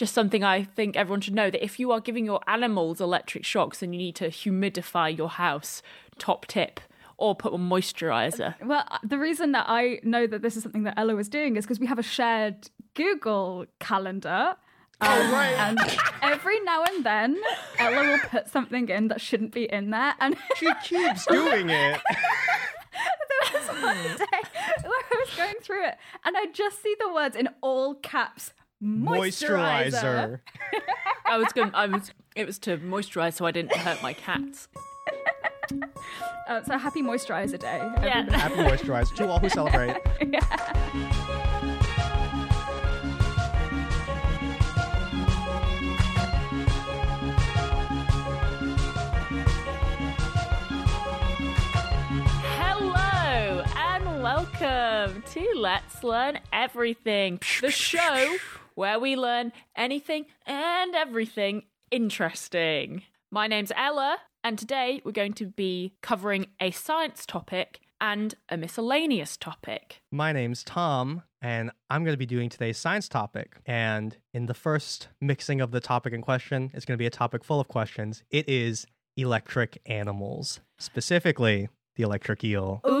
just something I think everyone should know that if you are giving your animals electric shocks, then you need to humidify your house. Top tip. Or put on moisturizer. Well, uh, the reason that I know that this is something that Ella was doing is because we have a shared Google calendar. Oh, right. And every now and then, Ella will put something in that shouldn't be in there. And She keeps doing it. there was one day where I was going through it, and I just see the words in all caps moisturizer. Moisturizer. I was going. I was. It was to moisturize so I didn't hurt my cats. Uh, so happy moisturizer day. Yeah. Happy moisturizer to all who celebrate. Hello and welcome to Let's Learn Everything, the show where we learn anything and everything interesting. My name's Ella, and today we're going to be covering a science topic and a miscellaneous topic. My name's Tom, and I'm going to be doing today's science topic. And in the first mixing of the topic in question, it's going to be a topic full of questions. It is electric animals, specifically the electric eel. Ooh,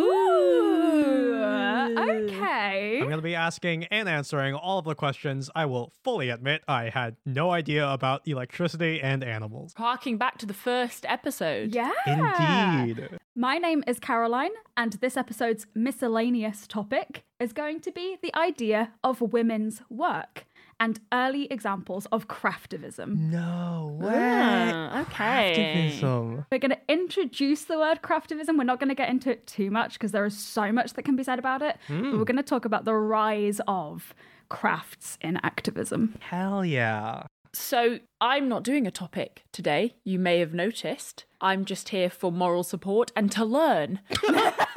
I'm going to be asking and answering all of the questions. I will fully admit I had no idea about electricity and animals. Harking back to the first episode. Yeah. Indeed. My name is Caroline, and this episode's miscellaneous topic is going to be the idea of women's work and early examples of craftivism. No way. Ah, okay. Activism. We're going to introduce the word craftivism. We're not going to get into it too much because there is so much that can be said about it. But we're going to talk about the rise of crafts in activism. Hell yeah. So, I'm not doing a topic today, you may have noticed. I'm just here for moral support and to learn.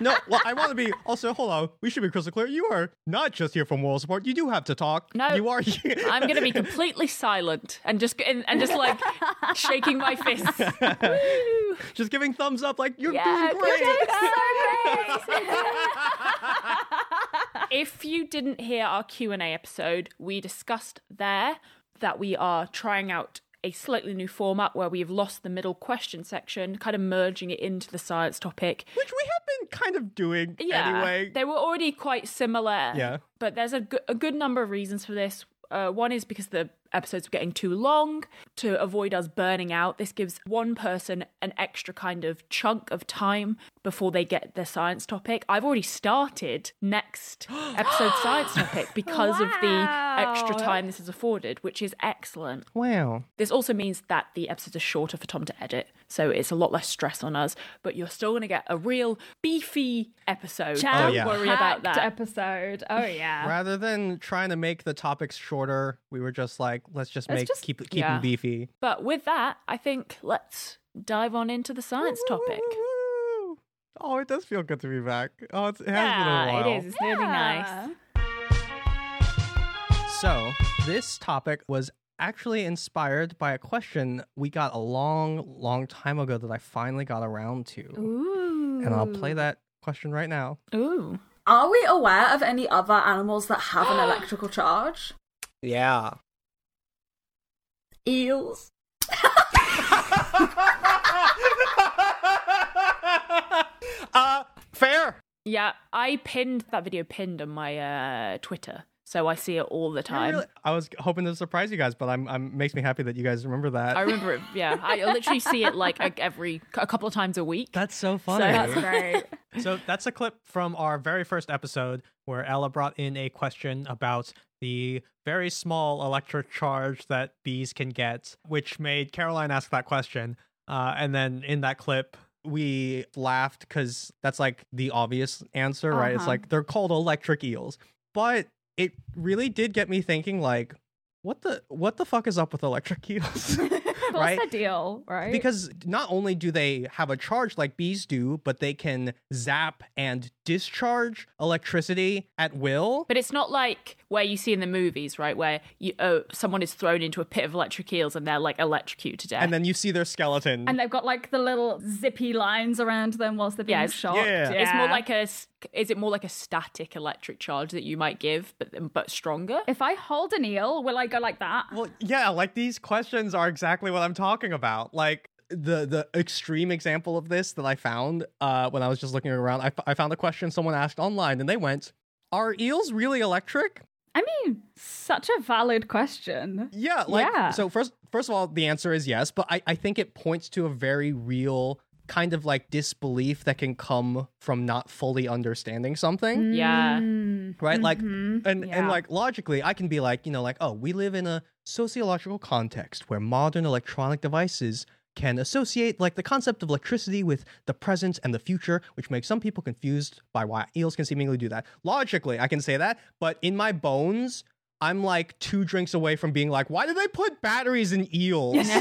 No, well, I want to be also. Hold on, we should be crystal clear. You are not just here for moral support. You do have to talk. No. you are. Here. I'm going to be completely silent and just and, and just like shaking my fists. Just giving thumbs up, like you're Yeah, doing great. you're doing if you didn't hear our Q&A episode, we discussed there that we are trying out a slightly new format where we have lost the middle question section, kind of merging it into the science topic. Which we have been kind of doing Yeah, anyway. they were already quite similar. Yeah. but there's a go- a good number of reasons for this. Uh, one is because the episodes were getting too long to avoid us burning out. This gives one person an extra kind of chunk of time before they get their science topic. I've already started next episode science topic because of the extra time this is afforded, which is excellent. Wow. This also means that the episodes are shorter for Tom to edit, so it's a lot less stress on us. But you're still going to get a real beefy episode. Oh, Don't yeah. worry about that. episode. Oh, yeah. Rather than trying to make the topics shorter, we were just like, let's just Let's make just- keep keep yeah. them beefy. But with that, I think let's dive on into the science topic. Oh, it does feel good to be back. Oh, it's, it has been a Yeah, while. it is. It's really nice. So, this topic was actually inspired by a question we got a long, long time ago that I finally got around to. Ooh. And I'll play that question right now. Ooh. Are we aware of any other animals that have an electrical charge? Yeah. Eels. uh, fair. Yeah, I pinned that video pinned on my uh, Twitter, so I see it all the time. really- I was hoping to surprise you guys, but I'm, I'm makes me happy that you guys remember that. I remember it. Yeah, I literally see it like every a couple of times a week. That's so funny. So that's Great. So that's a clip from our very first episode where Ella brought in a question about the very small electric charge that bees can get, which made Caroline ask that question. Uh, and then in that clip, we laughed because that's like the obvious answer, right? It's Uh-huh. like they're called electric eels. But it really did get me thinking like, what the what the fuck is up with electric eels? What's right? the deal, right? Because not only do they have a charge like bees do, but they can zap and discharge electricity at will. But it's not like where you see in the movies, right? Where you oh, someone is thrown into a pit of electric eels and they're like electrocuted to death. And then you see their skeleton. and they've got like the little zippy lines around them whilst they're being Yeah, it's- shot. yeah. It's more like a s- is it more like a static electric charge that you might give, but but stronger? If I hold an eel, will I go like that? Well, yeah, like these questions are exactly what I'm talking about. Like the the extreme example of this that I found uh, when I was just looking around, I, f- I found a question someone asked online, and they went, "Are eels really electric?" I mean, such a valid question. Yeah, like Yeah. so. First, first of all, the answer is yes, but I I think it points to a very real kind of like disbelief that can come from not fully understanding something. Yeah. Mm, right like mhm, and yeah. and like logically i can be like you know like oh we live in a sociological context where modern electronic devices can associate like the concept of electricity with the present and the future which makes some people confused by why eels can seemingly do that logically i can say that but in my bones i'm like two drinks away from being like why did they put batteries in eels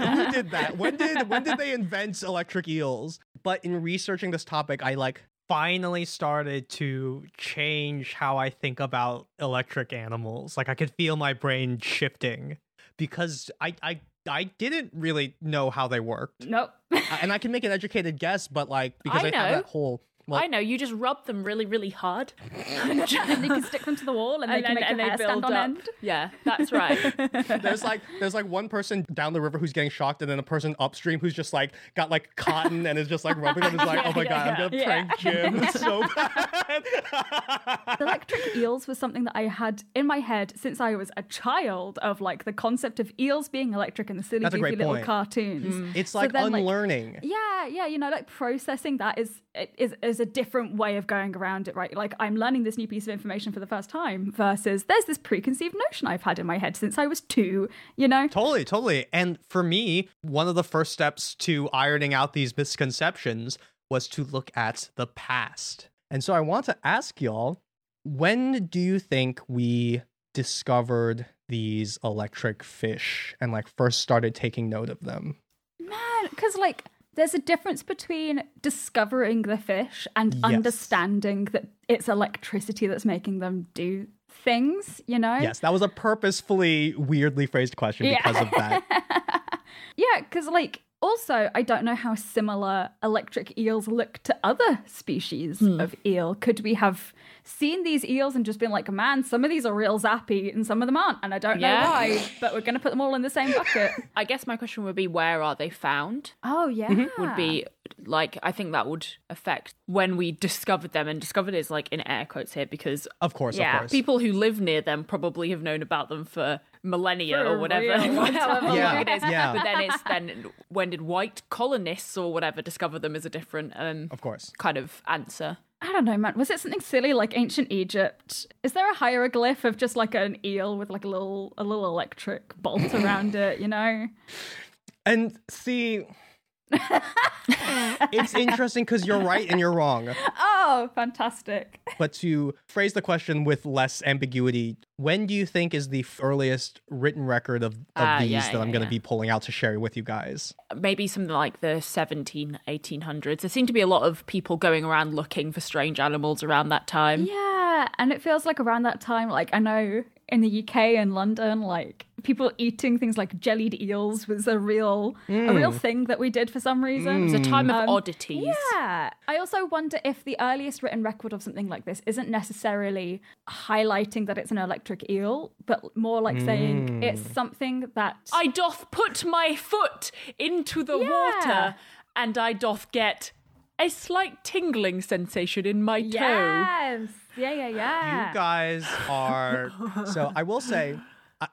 when, who did that? When did when did they invent electric eels? But in researching this topic, I like finally started to change how I think about electric animals. Like I could feel my brain shifting because I I I didn't really know how they worked. Nope. and I can make an educated guess, but like because I I, have that whole well, I know you just rub them really, really hard, and you can stick them to the wall and, they can make your hair stand on end. Yeah, that's right. there's like there's like one person down the river who's getting shocked, and then a person upstream who's just like got like cotton and is just like rubbing it. Is like, oh my Yeah, god, I'm gonna yeah. prank Jim It's so bad. Electric eels was something that I had in my head since I was a child of like the concept of eels being electric in the silly goofy little point. cartoons. Mm. it's So like then, like- unlearning. Yeah, yeah, you know, like processing that is is is a different way of going around it, right? Like I'm learning this new piece of information for the first time versus there's this preconceived notion I've had in my head since I was 2, you know? Totally, totally. And for me, one of the first steps to ironing out these misconceptions was to look at the past. And so I want to ask y'all, when do you think we discovered these electric fish and like first started taking note of them? Man, cuz like there's a difference between discovering the fish and Yes. understanding that it's electricity that's making them do things, you know? Yes, that was a purposefully weirdly phrased question Yeah. because of that. Yeah, because like also I don't know how similar electric eels look to other species Hmm. of eel. Could we have seen these eels and just been like, man, some of these are real zappy and some of them aren't, and I don't Yeah. know why, but we're gonna put them all in the same bucket. I guess my question would be, where are they found? oh yeah, Would be like I think that would affect when we discovered them, and discovered is like in air quotes here because Of course, Yeah, of course. people who live near them probably have known about them for millennia For or whatever, real long. Yeah, it is. yeah. But then it's then when did white colonists or whatever discover them is a different um of course. kind of answer. I don't know, man. Was it something silly like ancient Egypt? Is there a hieroglyph of just like an eel with like a little a little electric bolt around it? You know? And see, it's interesting because you're right and you're wrong. Oh, fantastic! But to phrase the question with less ambiguity, when do you think is the earliest written record of, of Ah, these yeah, that I'm going to yeah. be pulling out to share with you guys? Maybe something like the 17, 1800s. There seem to be a lot of people going around looking for strange animals around that time. Yeah, and it feels like around that time, like I know in the UK and London, like people eating things like jellied eels was a real a real mm. thing that we did for some reason. Mm. It was a time of Um, oddities. Yeah. I also wonder if the earliest written record of something like this isn't necessarily highlighting that it's an electric eel, but more like saying mm. it's something that I doth put my foot into the Yeah. water, and I doth get a slight tingling sensation in my toe. Yes. Yeah, yeah, yeah. You guys are. so I will say,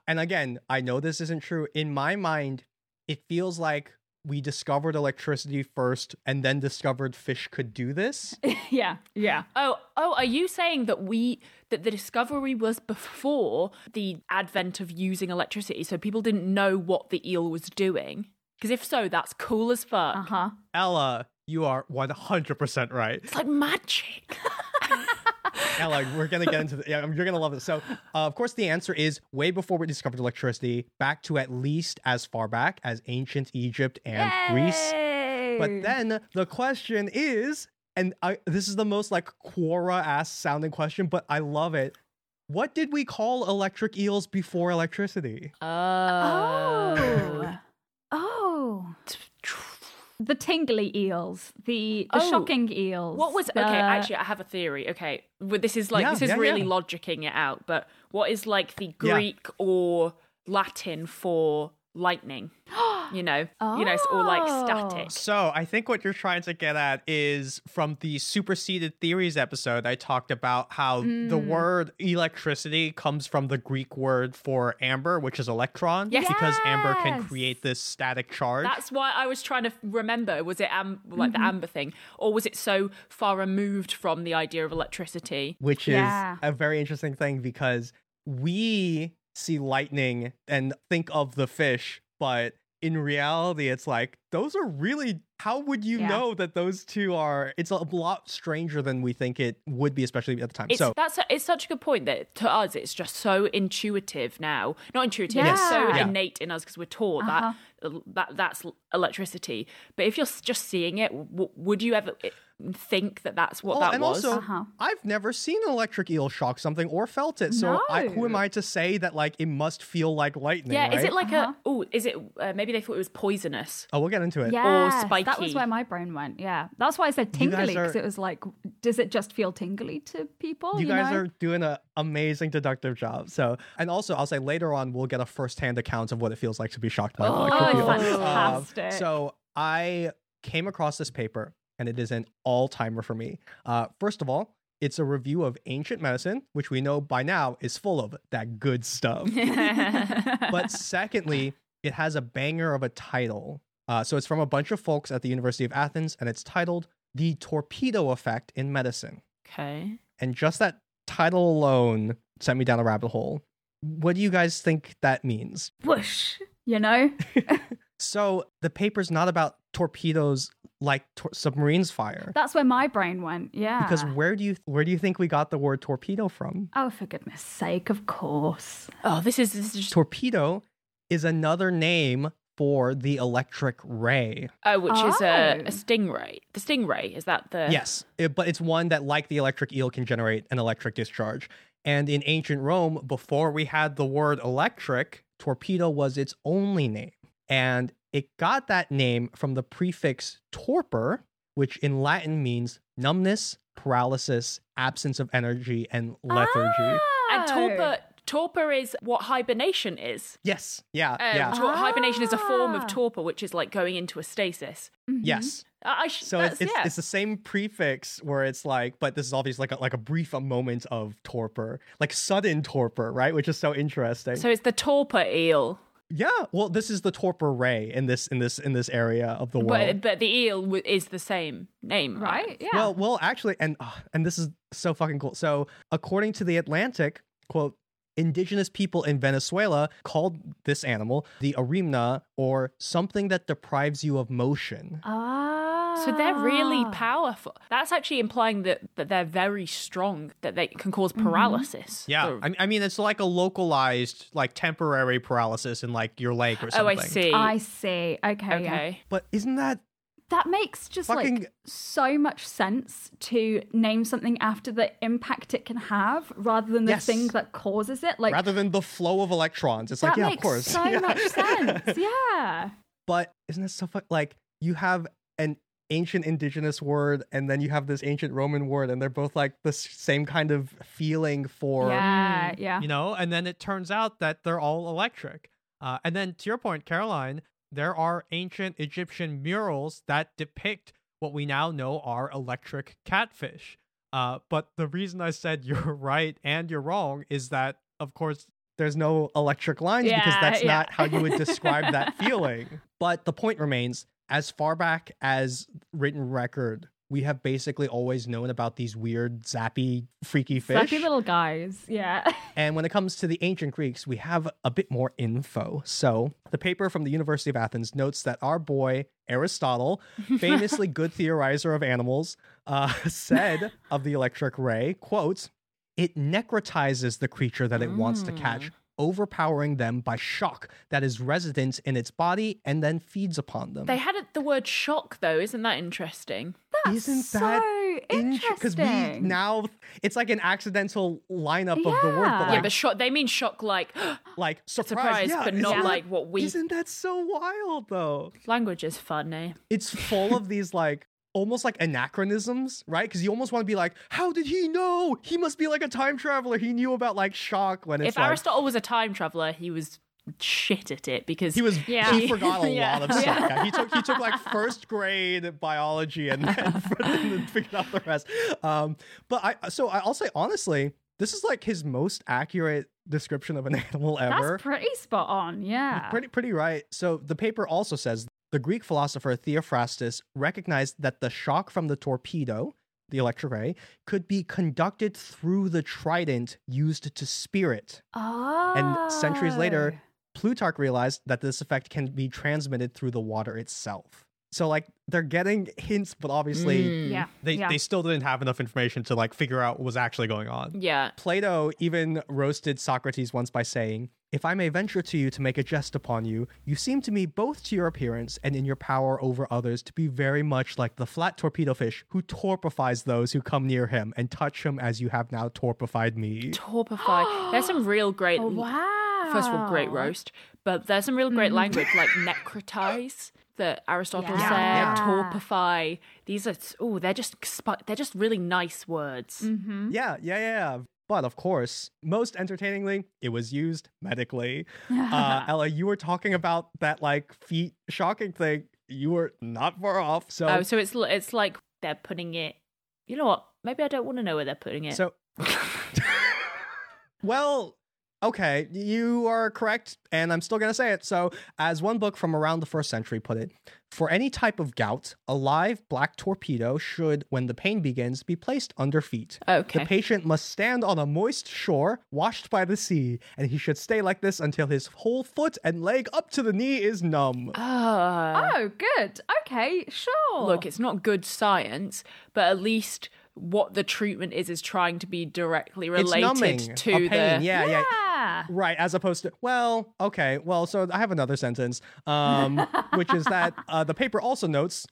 and again, I know this isn't true. In my mind, it feels like we discovered electricity first and then discovered fish could do this. yeah, yeah. Oh, oh, are you saying that we that the discovery was before the advent of using electricity, so people didn't know what the eel was doing? Because if so, that's cool as fuck. Uh-huh. Ella, you are 100% right. It's like magic. Ella, we're gonna get into the. Yeah, you're gonna love this. So, uh, of course, the answer is way before we discovered electricity, back to at least as far back as ancient Egypt and Greece. But then the question is, and I, this is the most like Quora ass sounding question, but I love it. What did we call electric eels before electricity? Oh. Oh. Oh. The tingly eels, the the Oh, shocking eels. What was the- okay? Actually, I have a theory. Okay, well, this is like Yeah, this is yeah, really yeah. logicking it out. But what is like the Yeah. Greek or Latin for lightning? you know, you know, it's all like Oh. static. So I think what you're trying to get at is from the superseded theories episode. I talked about how the Mm. word electricity comes from the Greek word for amber, which is electron, Yes. because amber can create this static charge. That's why I was trying to remember. Was it am- like Mm-hmm. the amber thing, or was it so far removed from the idea of electricity? which is Yeah. a very interesting thing because we see lightning and think of the fish, but in reality, it's like those are really. How would you Yeah. know that those two are? It's a lot stranger than we think it would be, especially at the time. It's so that's a, it's such a good point that to us it's just so intuitive now. Not intuitive, it's so Yeah. Yeah. innate in us because we're taught Uh-huh. that that that's electricity. But if you're just seeing it, w- would you ever think that that's what Oh, that and was? also, Uh-huh. I've never seen an electric eel shock something or felt it. So I, who am I to say that like it must feel like lightning? yeah, is it like Uh-huh. a oh? Is it uh, maybe they thought it was poisonous? Oh, we'll get into it. Yes, that spiky. was where my brain went. Yeah, that's why I said tingly because it was like, does it just feel tingly to people? You guys know? are doing an amazing deductive job. So, and also, I'll say later on, we'll get a firsthand account of what it feels like to be shocked by an Oh, electric eel. fantastic. so, I came across this paper, and it is an all timer for me. Uh, first of all, it's a review of ancient medicine, which we know by now is full of that good stuff. but secondly, it has a banger of a title. Uh, so it's from a bunch of folks at the University of Athens, and it's titled "The Torpedo Effect in Medicine." Okay. And just that title alone sent me down a rabbit hole. What do you guys think that means? Whoosh, you know? So the paper's not about torpedoes like tor- submarines fire. That's where my brain went. Yeah. Because where do you where do you think we got the word torpedo from? oh, for goodness sake, of course. Oh, this is this is just Torpedo is another name for the electric ray. oh, which is a, Oh. a stingray. The stingray is that the Yes, it- but it's one that, like the electric eel, can generate an electric discharge. And in ancient Rome, before we had the word electric, torpedo was its only name. And it got that name from the prefix torpor, which in Latin means numbness, paralysis, absence of energy, and lethargy. Ah. And Oh. torpor torpor is what hibernation is. Yes, yeah, Um, yeah, tor- hibernation is a form of Ah. torpor, which is like going into a stasis. Mhm. yes. I I sh- So it's it's, yeah. it's the same prefix where it's like, but this is obviously like a, like a brief moment of torpor, like sudden torpor, right? Which is so interesting. so it's the torpor eel, Yeah, well, this is the torpor ray in this in this in this area of the world. but but the eel w- is the same name, right? Right? Yeah. Well, well, actually, and uh, and this is so fucking cool. So, according to the Atlantic, quote, indigenous people in Venezuela called this animal the arimna or something that deprives you of motion. ah. So they're really powerful. That's actually implying that, that they're very strong, that they can cause Mm-hmm. paralysis. Yeah, So- I, I mean, it's like a localized, like temporary paralysis in like your leg or something. oh, something. I see. I see. Okay. yeah. okay. But isn't that That makes just Fucking- like so much sense to name something after the impact it can have rather than the Yes. thing that causes it. Like rather than the flow of electrons? It's that like, yeah, makes of course. so Yeah. much sense. Yeah. But isn't that so fun? Like you have an ancient indigenous word, and then you have this ancient Roman word, and they're both like the same kind of feeling for yeah. Yeah. you know. And then it turns out that they're all electric. Uh, and then to your point, Caroline, there are ancient Egyptian murals that depict what we now know are electric catfish. Uh, but the reason I said you're right and you're wrong is that, of course, there's no electric lines because that's yeah. not how you would describe that feeling. But the point remains as far back as written record, we have basically always known about these weird, zappy, freaky fish. Sucky little guys. Yeah. And when it comes to the ancient Greeks, we have a bit more info. So, the paper from the University of Athens notes that our boy Aristotle, famously good theorizer of animals, uh, said of the electric ray, quote, it necrotizes the creature that it wants to catch, overpowering them by shock that is resident in its body and then feeds upon them. They had the word shock though. Isn't that interesting? Isn't so that Because we now, it's like an accidental lineup of the word, but Yeah. like, yeah, but shock. They mean shock like like surprise, surprise, yeah, but isn't not that- like what we. Isn't that so wild though? Language is funny. It's full of these like almost like anachronisms, right? Because you almost want to be like, how did he know? He must be like a time traveler. He knew about like shock when it's if like Aristotle was a time traveler, he was shit at it because he was Yeah. he forgot a Yeah. lot of stuff. Yeah, he took he took like first grade biology and then, then figured out the rest. Um, but I so I'll say honestly, this is like his most accurate description of an animal ever. That's pretty spot on. Yeah. Pretty pretty right. So the paper also says the Greek philosopher Theophrastus recognized that the shock from the torpedo, the electric ray, could be conducted through the trident used to spear it. Oh. And centuries later, Plutarch realized that this effect can be transmitted through the water itself. So like they're getting hints, but obviously Mm. Yeah. They yeah. they still didn't have enough information to like figure out what was actually going on. yeah, Plato even roasted Socrates once by saying, If I may venture to you to make a jest upon you, you seem to me both to your appearance and in your power over others to be very much like the flat torpedo fish who torpifies those who come near him and touch him as you have now torpified me. torpify. There's some real great. Oh, wow. First of all, great roast, but there's some real great language like necrotize that Aristotle Yeah. said, Yeah. torpify. These are oh, they're just they're just really nice words. Mm-hmm. Yeah, yeah, yeah. But of course, most entertainingly, it was used medically. Uh, Ella, you were talking about that like feet shocking thing. You were not far off. So, Oh, so it's it's like they're putting it. You know what? Maybe I don't want to know where they're putting it. so, well, okay, you are correct, and I'm still gonna say it. So, as one book from around the first century put it, for any type of gout, a live black torpedo should, when the pain begins, be placed under feet. okay. The patient must stand on a moist shore, washed by the sea, and he should stay like this until his whole foot and leg up to the knee is numb. Ah. Oh, good. Okay, sure. Look, it's not good science, but at least what the treatment is is trying to be directly related to the. Yeah, yeah, yeah. Right, as opposed to, well, okay, well, so I have another sentence, um, which is that uh, the paper also notes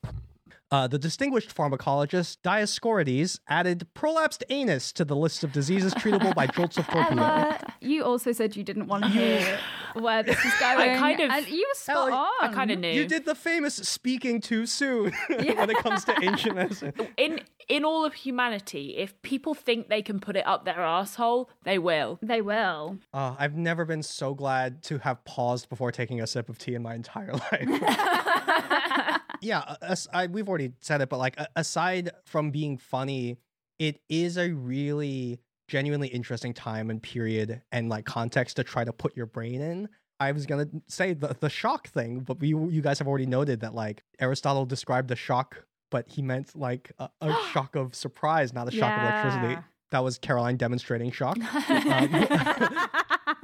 uh, the distinguished pharmacologist Dioscorides added prolapsed anus to the list of diseases treatable by jolts of torpedo. Ella, you also said you didn't want to hear where this is going. I kind of- and you were spot Ella, on. I kind of knew. You did the famous speaking too soon when it comes to ancient medicine. in in all of humanity, if people think they can put it up their asshole, they will. They will. Uh, I've never been so glad to have paused before taking a sip of tea in my entire life. Yeah, as, I, we've already said it, but like aside from being funny, it is a really genuinely interesting time and period and like context to try to put your brain in. I was gonna say the the shock thing, but we, you guys have already noted that like Aristotle described the shock, but he meant like a, a shock of surprise, not a shock of electricity. That was Caroline demonstrating shock. Um,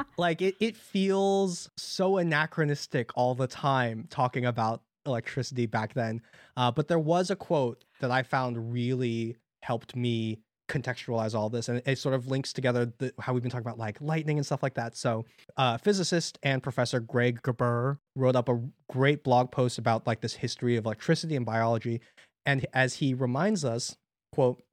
like it, it feels so anachronistic all the time talking about electricity back then uh, but there was a quote that i found really helped me contextualize all this and it sort of links together the, how we've been talking about like lightning and stuff like that. So uh, physicist and professor greg Gbur wrote up a great blog post about like this history of electricity and biology and as he reminds us quote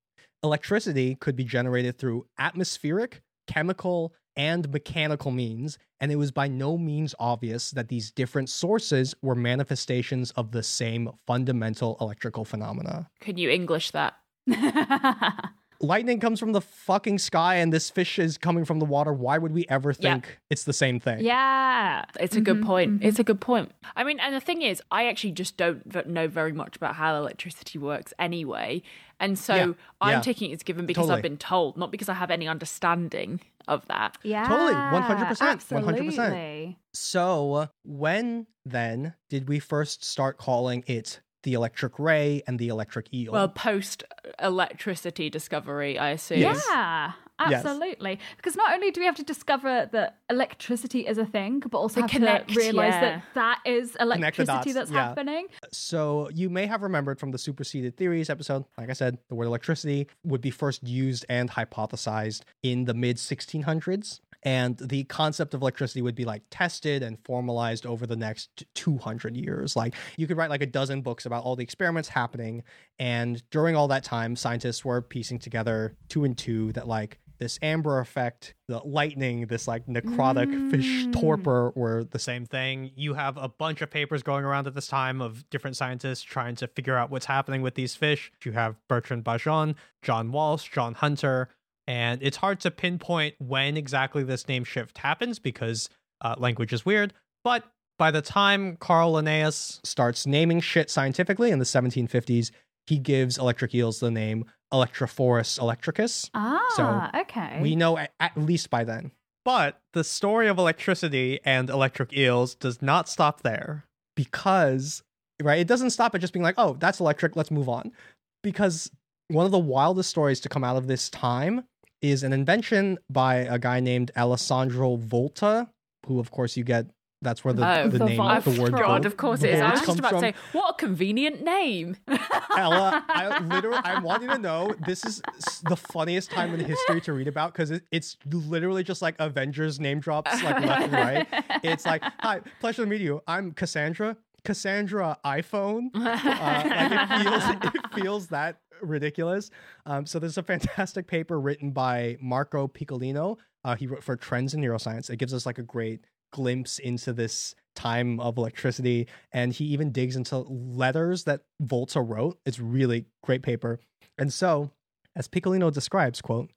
electricity could be generated through atmospheric chemical and mechanical means, and it was by no means obvious that these different sources were manifestations of the same fundamental electrical phenomena. Can you English that? Lightning comes from the fucking sky, and this fish is coming from the water. Why would we ever Yeah. think it's the same thing? yeah. It's a good mm-hmm, point. Mm-hmm. It's a good point. I mean, and the thing is, I actually just don't know very much about how electricity works anyway. And so Yeah, I'm yeah. taking it as given because Totally. I've been told, not because I have any understanding of that. Yeah. Totally, 100%, 100%. Absolutely. So, when then did we first start calling it the electric ray and the electric eel? Well, post electricity discovery, I assume. Yes. Yeah, Yes. absolutely. Because not only do we have to discover that electricity is a thing, but also To have connect, to realize yeah. that that is electricity that's yeah. happening. So you may have remembered from the superseded theories episode, like I said, the word electricity would be first used and hypothesized in the mid 1600s. And the concept of electricity would be like tested and formalized over the next 200 years. Like you could write like a dozen books about all the experiments happening. And during all that time, scientists were piecing together two and two that like this amber effect, the lightning, this like necrotic fish torpor were the Same thing. You have a bunch of papers going around at this time of different scientists trying to figure out what's happening with these fish. You have Bertrand Bajon, John Walsh, John Hunter, and it's hard to pinpoint when exactly this name shift happens because uh, language is weird. But by the time Carl Linnaeus starts naming shit scientifically in the 1750s, he gives electric eels the name Electrophorus electricus. Ah, okay. We know at, at least by then. But the story of electricity and electric eels does not stop there. because right it doesn't stop at just being like oh that's electric let's move on because one of the wildest stories to come out of this time is an invention by a guy named alessandro volta who of course you get that's where the, Oh, the the name Volt- the word God, of course it is. I was just comes about from. to say, what a convenient name. Ella, I literally, I want you to know this is the funniest time in history to read about because it, it's literally just like Avengers name drops like left and right. It's like, hi, pleasure to meet you. I'm Cassandra. Cassandra iPhone. Uh, like it feels, it feels that ridiculous. Um, so there's a fantastic paper written by Marco Piccolino. Uh, he wrote for Trends in Neuroscience. It gives us like a great glimpse into this time of electricity and he even digs into letters that volta wrote. It's really great paper. And so as piccolino describes quote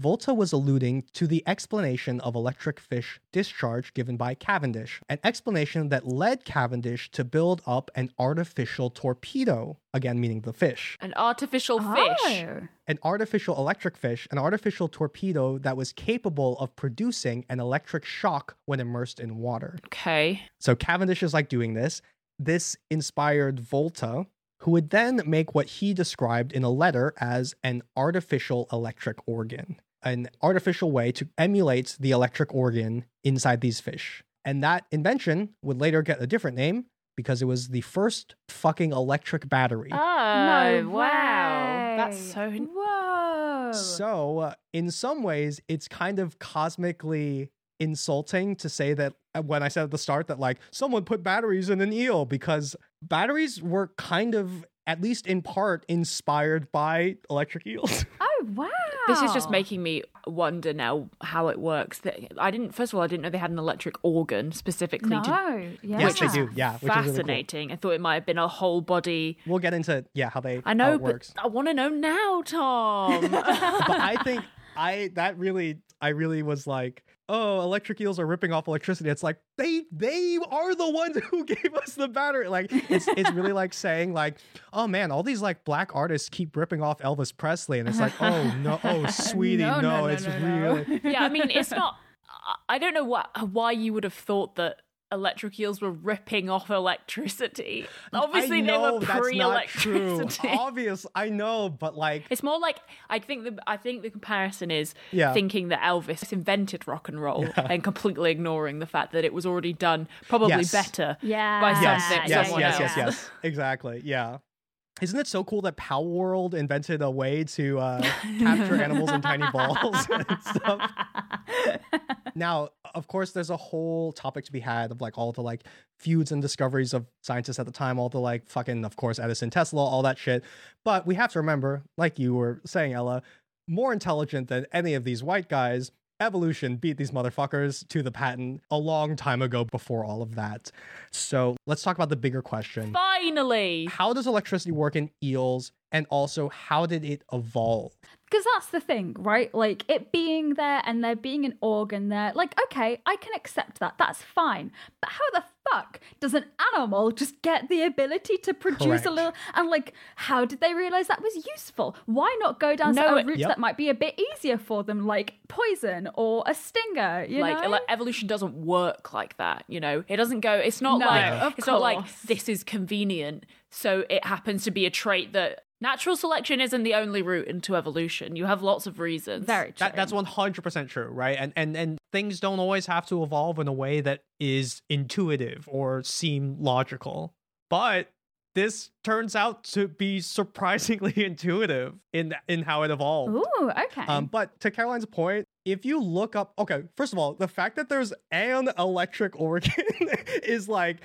volta was alluding to the explanation of electric fish discharge given by cavendish an explanation that led cavendish to build up an artificial torpedo again meaning the fish An artificial oh. fish. Oh. an artificial electric fish, an artificial torpedo that was capable of producing an electric shock when immersed in water. Okay. So Cavendish is like doing this. This inspired Volta, who would then make what he described in a letter as an artificial electric organ, an artificial way to emulate the electric organ inside these fish. And that invention would later get a different name because it was the first fucking electric battery. Oh, No wow. That's so. Whoa. So, uh, in some ways, it's kind of cosmically insulting to say that uh, when I said at the start that like someone put batteries in an eel because batteries were kind of at least in part inspired by electric eels. Oh wow. This is just making me wonder now how it works. That I didn't. First of all, I didn't know they had an electric organ specifically no. to Yeah. Yes, they do. Yeah, which is really cool. fascinating. I thought it might have been a whole body. We'll get into yeah how they I how know, it but works. I want to know now, Tom. but I think I that really I really was like, oh, electric eels are ripping off electricity. It's like they they are the ones who gave us the battery. Like it's it's really like saying like, oh man, all these like black artists keep ripping off Elvis Presley, and it's like, oh no, oh sweetie, No, no, no, no, it's really yeah, I mean, it's not. I- I don't know what why you would have thought that electric eels were ripping off electricity. Obviously, I they were that's not true. pre-electricity. Obvious, I know, but like It's more like I think the I think the comparison is Yeah. thinking that Elvis invented rock and roll and completely ignoring the fact that it was already done probably Yes. better Yeah. by yes, something yes, someone yes, else. yes, yes, exactly, yeah. Isn't it so cool that Palworld invented a way to uh, capture animals in tiny balls and stuff? now, of course, there's a whole topic to be had of like all the like feuds and discoveries of scientists at the time, all the like fucking, of course, Edison, Tesla, all that shit. But we have to remember, like you were saying, Ella, more intelligent than any of these white guys. Evolution beat these motherfuckers to the patent a long time ago before all of that. So let's talk about the bigger question. Finally, How does electricity work in eels? And also, how did it evolve? Because that's the thing, right? Like it being there and there being an organ there. Like, okay, I can accept that. That's fine. But how the fuck does an animal just get the ability to produce Correct. a little? And like, how did they realize that was useful? Why not go down No, a it- route Yep. that might be a bit easier for them, like poison or a stinger? You like know? ele- evolution doesn't work like that. You know, it doesn't go. It's not No, like of it's not like this is convenient. So it happens to be a trait that natural selection isn't the only route into evolution. You have lots of reasons. Very true. That, that's 100% true, right? And, and and things don't always have to evolve in a way that is intuitive or seem logical. But this turns out to be surprisingly intuitive in in how it evolved. Ooh, okay. Um, but to Caroline's point, if you look up, okay, first of all, the fact that there's an electric organ is like,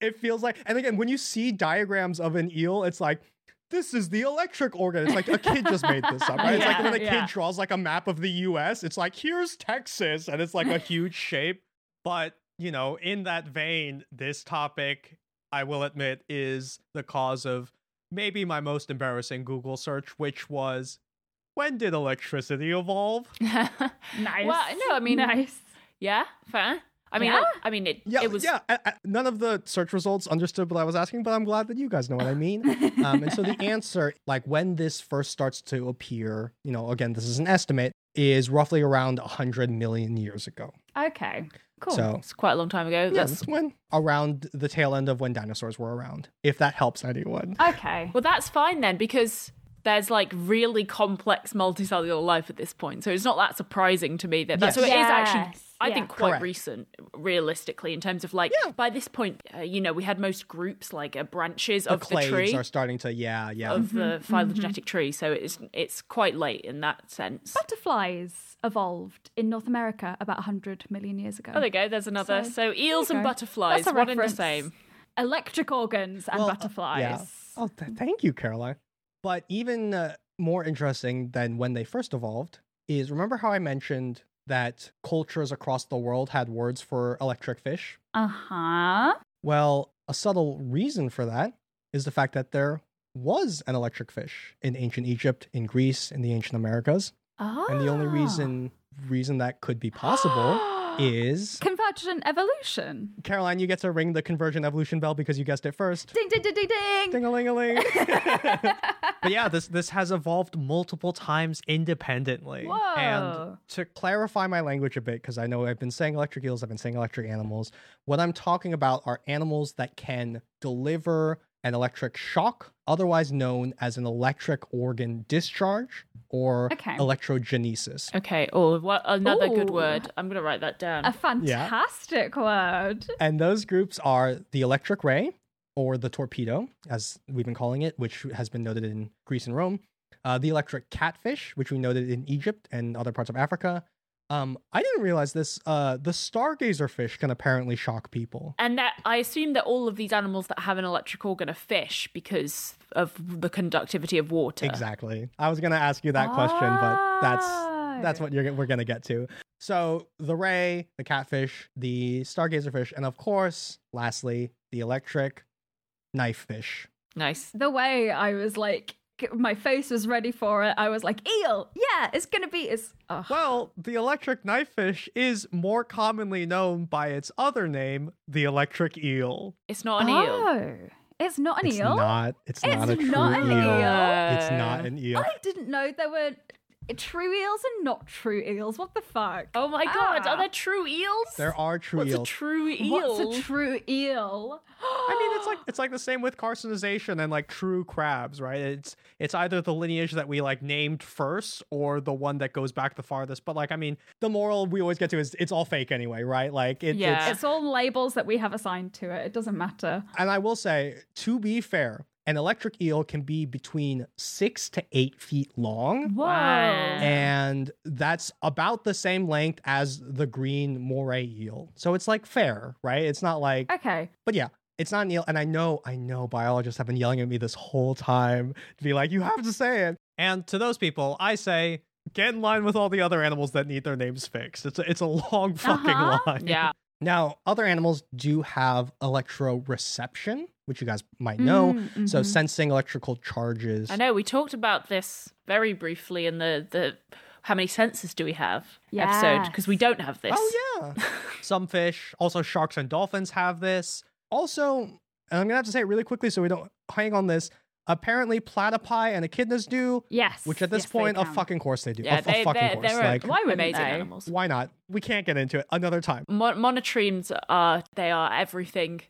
it feels like, and again, when you see diagrams of an eel, it's like, this is the electric organ. It's like a kid just made this up, right? It's like when a yeah. kid draws like a map of the US, it's like, here's Texas, and it's like a huge shape. But, you know, in that vein, this topic, I will admit, is the cause of maybe my most embarrassing Google search, which was when did electricity evolve? Nice. Well, no, I mean- nice. yeah, fair. I mean, Yeah? I mean, it, Yeah, it was. yeah. I, I- none of the search results understood what I was asking, but I'm glad that you guys know what I mean. um, and so the answer, like when this first starts to appear, you know, again, this is an estimate, is roughly around 100 million years ago. Okay. Cool. So It's quite a long time ago. yeah, That's that's when around the tail end of when dinosaurs were around, if that helps anyone. okay. Well, that's fine then because there's like really complex multicellular life at this point. So it's not that surprising to me that that's Yes. so it is actually. Yes, I yeah. think quite Correct. recent, realistically, in terms of like Yeah. by this point, uh, you know, we had most groups like uh, branches The of the tree are starting to, yeah, yeah. of the Mm-hmm, phylogenetic tree, so it's it's quite late in that sense. Butterflies evolved in North America about 100 million years ago. Oh, there you go. There's another. So, So, eels and butterflies, That's a one and the same. Electric organs and Well, uh, butterflies. yeah. Oh, th- thank you, Caroline. But even uh, more interesting than when they first evolved is remember how I mentioned that cultures across the world had words for electric fish? Uh huh. Well, a subtle reason for that is the fact that there was an electric fish in ancient Egypt, in Greece, in the ancient Americas. Oh. And the only Ah. reason reason that could be possible is Convergent evolution. Caroline, you get to ring the convergent evolution bell because you guessed it first. Ding, ding, ding, ding, ding. Ding a ling a ling. But yeah, this this has evolved multiple times independently. Whoa. And to clarify my language a bit, because I know I've been saying electric eels, I've been saying electric animals. What I'm talking about are animals that can deliver an electric shock, otherwise known as an electric organ discharge or Okay. electrogenesis. Okay. Oh, what another good word. I'm gonna write that down. A fantastic word. And those groups are the electric ray or the torpedo, as we've been calling it, which has been noted in Greece and Rome, uh, the electric catfish, which we noted in Egypt and other parts of Africa. Um, I didn't realize this. Uh, the stargazer fish can apparently shock people. And that I assume that all of these animals that have an electric organ are fish because of the conductivity of water. Exactly. I was gonna ask you that question, but that's that's Oh. what you're we're gonna get to. So the ray, the catfish, the stargazer fish, and of course, lastly, the electric knife fish. Nice. The way I was like, my face was ready for it. I was like, eel. Yeah, it's gonna be. It's. Oh. well, the electric knifefish is more commonly known by its other name, the electric eel. It's not an eel. Oh, it's not an it's eel. not. It's, It's not a true not an eel. eel. It's not an eel. I didn't know there were true eels and not true eels. What the fuck? Oh my god, Ah. are there true eels? There are true What's eels. a true eel? What's a true eel? I mean, it's like it's like the same with carcinization and like true crabs, right? It's it's either the lineage that we like named first or the one that goes back the farthest. But like, I mean, the moral we always get to is it's all fake anyway, right? Like it, Yeah. it's It's all labels that we have assigned to it. It doesn't matter. and I will say, to be fair, an electric eel can be between six to eight feet long. Whoa. And that's about the same length as the green moray eel. So it's like fair, right? It's not like, Okay. but yeah, it's not an eel. And I know, I know biologists have been yelling at me this whole time to be like, you have to say it. and to those people, I say, get in line with all the other animals that need their names fixed. It's a, it's a long fucking Uh-huh. line. Yeah. Now, other animals do have electroreception, which you guys might know. Mm, So sensing electrical charges. I know we talked about this very briefly in the the how many senses do we have episode because we don't have this. Oh yeah. Some fish, also sharks and dolphins have this. also, and I'm gonna have to say it really quickly so we don't hang on this. Apparently, platypi and echidnas do, Yes. which at this yes, point, of can. fucking course they do. Yeah, of, they, of fucking they're, course. they're like, Why wouldn't amazing they? animals. why not? We can't get into it another time. Mon- monotremes are they are everything,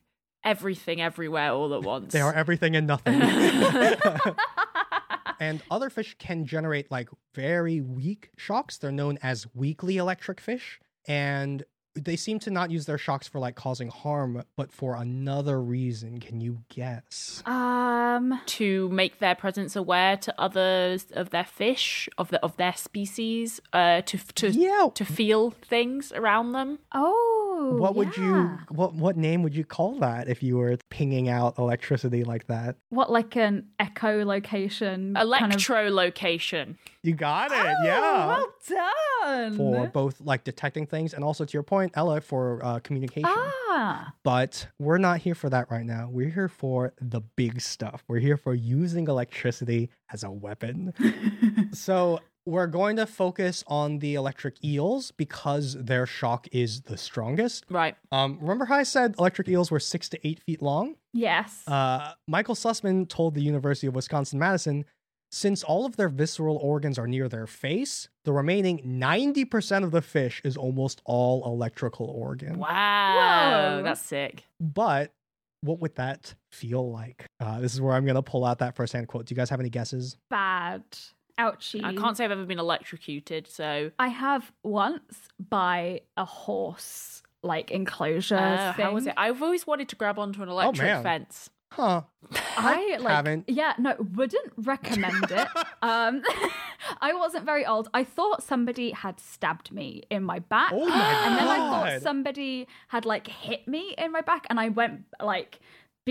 everything, everywhere, all at once. They are everything and nothing. and other fish can generate like very weak shocks. They're known as weakly electric fish. And they seem to not use their shocks for like causing harm, but for another reason. Can you guess? Um, to make their presence aware to others of their fish of the of their species uh to to Yeah. to feel things around them oh, what would you what what name would you call that if you were pinging out electricity like that? What like an echolocation? kind of- electrolocation You got it. Oh, yeah. well done. for both like detecting things and also to your point, Ella, for uh, communication. ah, But we're not here for that right now. We're here for the big stuff. We're here for using electricity as a weapon. so we're going to focus on the electric eels because their shock is the strongest. right Um, remember how I said electric eels were six to eight feet long? yes. Uh, Michael Sussman told the University of Wisconsin Madison since all of their visceral organs are near their face, the remaining 90% of the fish is almost all electrical organ. wow Whoa. that's sick But what would that feel like? Uh, this is where I'm going to pull out that first hand quote. Do you guys have any guesses? Bad. Ouchie. i can't say i've ever been electrocuted so I have once by a horse like enclosure. uh, thing. how was it i've always wanted to grab onto an electric man. fence Huh. I like haven't. yeah no wouldn't recommend it. um, I wasn't very old. I thought somebody had stabbed me in my back, Oh my and then I thought somebody had like hit me in my back, and I went like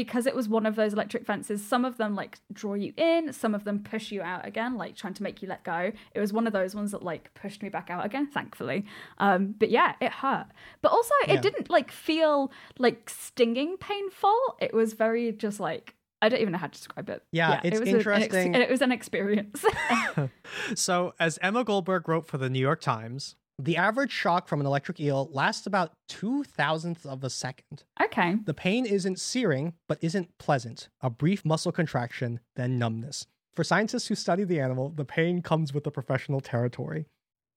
because it was one of those electric fences. Some of them like draw you in, some of them push you out again, like trying to make you let go. It was one of those ones that like pushed me back out again, thankfully. Um, but yeah, it hurt. But also, Yeah. it didn't like feel like stinging painful. It was very just like I don't even know how to describe it. Yeah, it's it was a- an ex- interesting. it was an experience. So, as Emma Goldberg wrote for the New York Times, The average shock from an electric eel lasts about two thousandths of a second. okay. The pain isn't searing, but isn't pleasant. A brief muscle contraction, then numbness. For scientists who study the animal, the pain comes with the professional territory.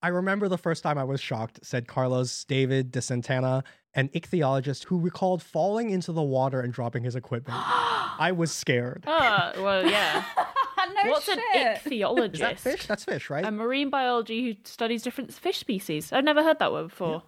I remember the first time I was shocked, said Carlos David de Santana, an ichthyologist who recalled falling into the water and dropping his equipment. I was scared. oh well yeah no what's shit. an ichthyologist Is that fish? That's fish, right? a marine biology who studies different fish species i've never heard that word before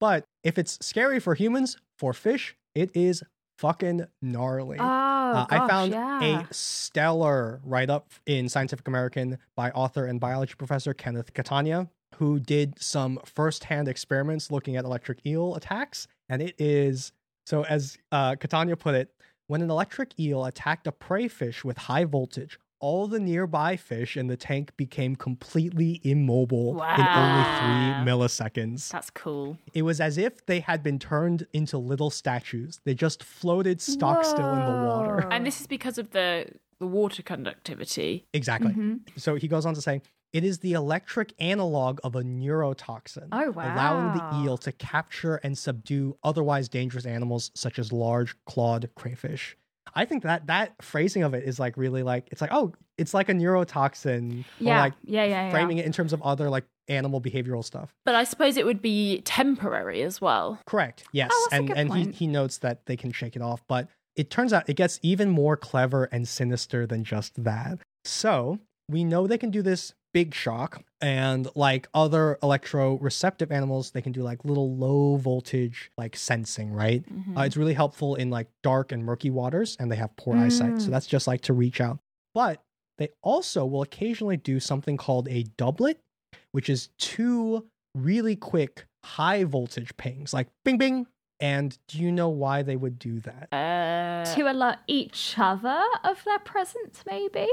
but if it's scary for humans, for fish, it is fucking gnarly. Oh, Uh, I found yeah. a stellar write up in Scientific American by author and biology professor Kenneth Catania, who did some firsthand experiments looking at electric eel attacks. And it is so, as uh, Catania put it, when an electric eel attacked a prey fish with high voltage, all the nearby fish in the tank became completely immobile in only three milliseconds. that's cool It was as if they had been turned into little statues. They just floated stock still in the water. And this is because of the the water conductivity Exactly. Mhm. So he goes on to say, it is the electric analog of a neurotoxin, Oh, allowing the eel to capture and subdue otherwise dangerous animals such as large clawed crayfish. I think that that phrasing of it is like really like it's like oh it's like a neurotoxin Yeah. like yeah, yeah, yeah. framing it in terms of other like animal behavioral stuff. but i suppose it would be temporary as well Correct. Yes. Oh, and and he, he notes that they can shake it off, but it turns out it gets even more clever and sinister than just that. So we know they can do this big shock, and like other electroreceptive animals, they can do like little low voltage like sensing, right? Mm-hmm. Uh, it's really helpful in like dark and murky waters, and they have poor eyesight. So Mm. that's just like to reach out. But they also will occasionally do something called a doublet, which is two really quick high voltage pings, like bing bing. And do you know why they would do that? uh, to alert each other of their presence, maybe.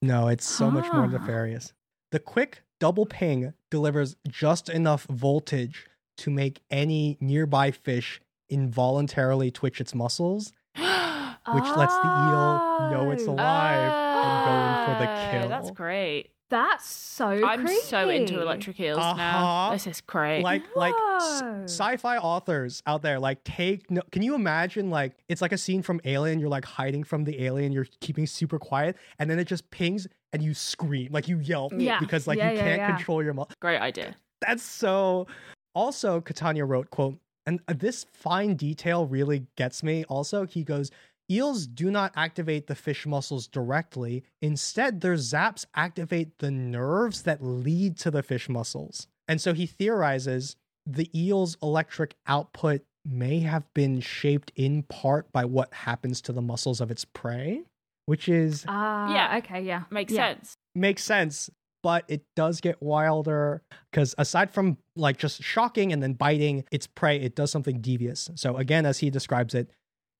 No, it's so much more Ah. nefarious. The quick double ping delivers just enough voltage to make any nearby fish involuntarily twitch its muscles, which lets the eel know it's Oh. alive and go in for the Ah, kill. That's great. That's so. Crazy. I'm so into electric eels Uh-huh. now. This is great. like like s- sci-fi authors out there like take no can you imagine like it's like a scene from alien you're like hiding from the alien you're keeping super quiet and then it just pings and you scream like you yelp Yeah. because like Yeah, you yeah, can't yeah. control your mouth great idea. that's so also catania wrote quote and this fine detail really gets me also he goes eels do not activate the fish muscles directly instead their zaps activate the nerves that lead to the fish muscles and so he theorizes the eel's electric output may have been shaped in part by what happens to the muscles of its prey, which is Ah, Yeah. Okay. Yeah. Makes Yeah. sense. makes sense, but it does get wilder because aside from like just shocking and then biting its prey, it does something devious. So again, as he describes it,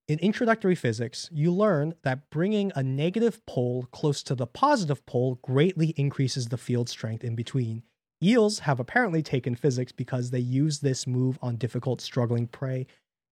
in introductory physics, you learn that bringing a negative pole close to the positive pole greatly increases the field strength in between. Eels have apparently taken physics because they use this move on difficult, struggling prey.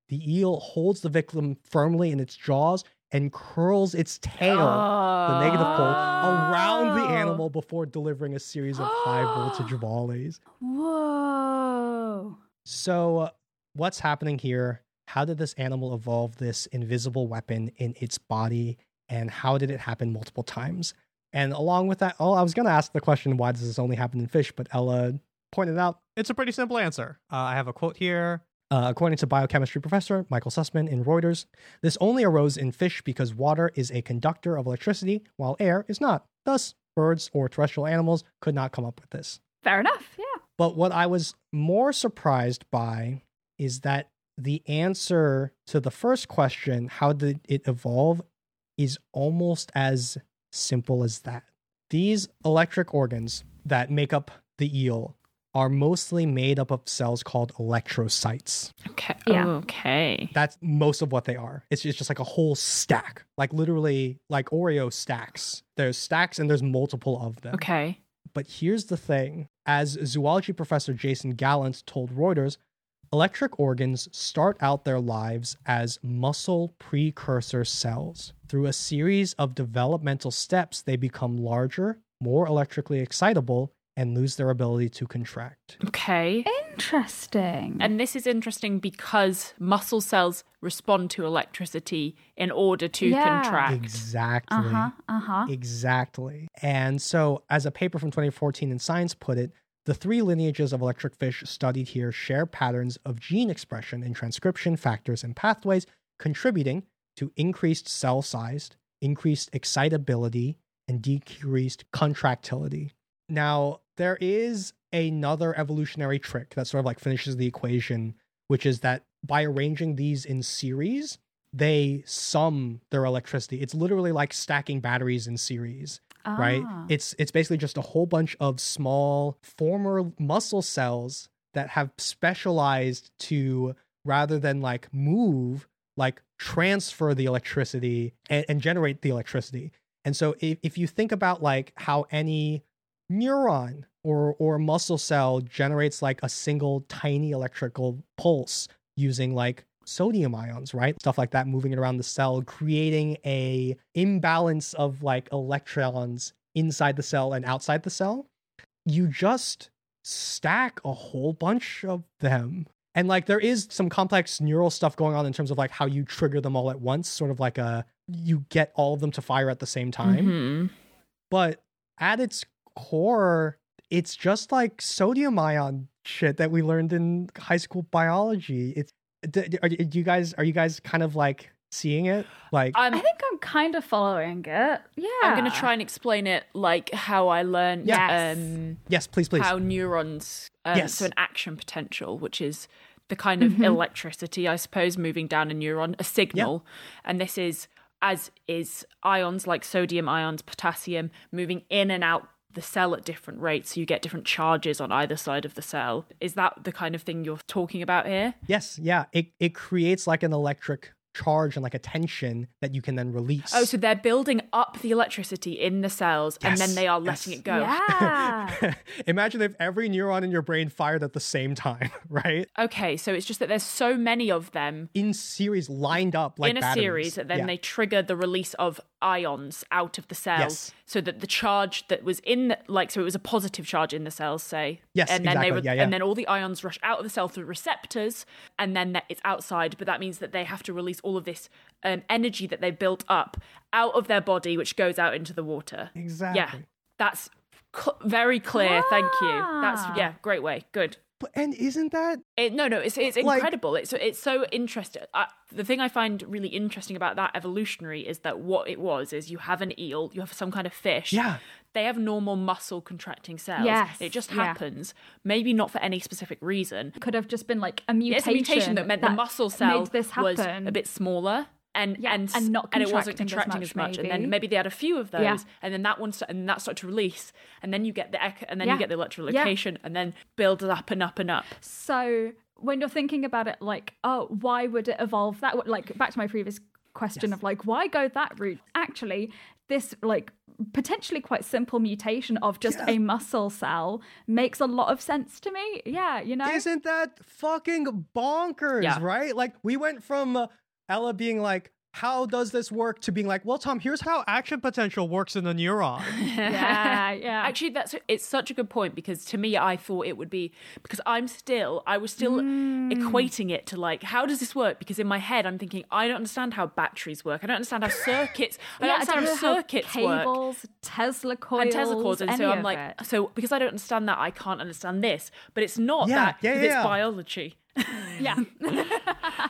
The eel holds the victim firmly in its jaws and curls its tail, the negative pole, around the Oh. animal before delivering a series of high voltage volleys. Whoa. So, uh, what's happening here? How did this animal evolve this invisible weapon in its body? And how did it happen multiple times? And along with that, oh, I was going to ask the question, why does this only happen in fish? But Ella pointed out, It's a pretty simple answer. Uh, I have a quote here. Uh, according to biochemistry professor Michael Sussman in Reuters, this only arose in fish because water is a conductor of electricity, while air is not. Thus, birds or terrestrial animals could not come up with this. Fair enough. Yeah. But what I was more surprised by is that the answer to the first question, how did it evolve, is almost as simple as that. These electric organs that make up the eel are mostly made up of cells called electrocytes. Okay. Yeah. Okay. That's most of what they are. It's just, it's just like a whole stack, like literally like Oreo stacks. There's stacks and there's multiple of them. Okay. But here's the thing as zoology professor Jason Gallant told Reuters, electric organs start out their lives as muscle precursor cells. Through a series of developmental steps, they become larger, more electrically excitable, and lose their ability to contract. Okay. Interesting. And this is interesting because muscle cells respond to electricity in order to Yeah. contract. Exactly. uh huh. Uh huh. Exactly. And so, as a paper from 2014 in Science put it, the three lineages of electric fish studied here share patterns of gene expression and transcription factors and pathways contributing to increased cell size, increased excitability, and decreased contractility. Now, there is another evolutionary trick that sort of like finishes the equation, which is that by arranging these in series, they sum their electricity. It's literally like stacking batteries in series, right? Ah. It's it's basically just a whole bunch of small former muscle cells that have specialized to rather than like move, like transfer the electricity and, and generate the electricity. And so if, if you think about like how any neuron or or muscle cell generates like a single tiny electrical pulse using like sodium ions, right? Stuff like that moving it around the cell, creating a imbalance of like electrons inside the cell and outside the cell. You just stack a whole bunch of them. And like there is some complex neural stuff going on in terms of like how you trigger them all at once, sort of like a you get all of them to fire at the same time Mhm. but at its core it's just like sodium ion shit that we learned in high school biology it's d- d- are, do you guys are you guys kind of like seeing it like I'm, I think I'm kind of following it. Yeah. I'm going to try and explain it like how I learned Yes. um, yes please please how neurons, um, Yes. so an action potential, which is the kind of Mhm. electricity, I suppose, moving down a neuron, a signal. And this is, as is ions like sodium ions, potassium, moving in and out the cell at different rates. So you get different charges on either side of the cell. Is that the kind of thing you're talking about here? yes yeah it, it creates like an electric charge and like a tension that you can then release Oh, so they're building up the electricity in the cells and then they are letting yes. it go. Yeah. imagine if every neuron in your brain fired at the same time right Okay, so it's just that there's so many of them in series lined up like in a batteries. series that then Yeah. they trigger the release of ions out of the cell Yes. so that the charge that was in the like so it was a positive charge in the cells say Yes, and then they exactly. would Yeah, yeah. and then all the ions rush out of the cell through receptors and then that it's outside but that means that they have to release all of this um, energy that they built up out of their body which goes out into the water exactly yeah that's cl- very clear thank you that's Ah. yeah great way good But, and isn't that It, no, no, it's it's Like- incredible. it's it's so interesting. Uh, the thing I find really interesting about that evolutionary is that what it was is you have an eel, you have some kind of fish. Yeah. They have normal muscle contracting cells. Yes, It just yeah. happens, maybe not for any specific reason. Could have just been like a mutation. It's a mutation that meant the muscle cell made this was happen. a bit smaller. And, Yeah, and and not and it wasn't contracting as much, as much, and then maybe they had a few of those, Yeah. and then that one sta- and that started to release, and then you get the ec- and then Yeah. you get the electrolocation, and then build it up and up and up. So when you're thinking about it, like, oh, why would it evolve that? way? Like back to my previous question of like, why go that route? Actually, this like potentially quite simple mutation of just a muscle cell makes a lot of sense to me. Yeah, you know. Isn't that fucking bonkers, Yeah. right? Like we went from uh, Ella being like, "How does this work?" to being like, "Well, Tom, here's how." Action potential works in a neuron. yeah, yeah. Actually, that's it's such a good point because to me, I thought it would be because I'm still, I was still Mm. equating it to like, how does this work? Because in my head, I'm thinking, I don't understand how batteries work. I don't understand how circuits. I yeah, don't understand know how circuits work. cables, Tesla coils, And Tesla coils, and so I'm like, it. so because I don't understand that, I can't understand this. But it's not Yeah, that; yeah, 'cause yeah, it's yeah. biology. yeah,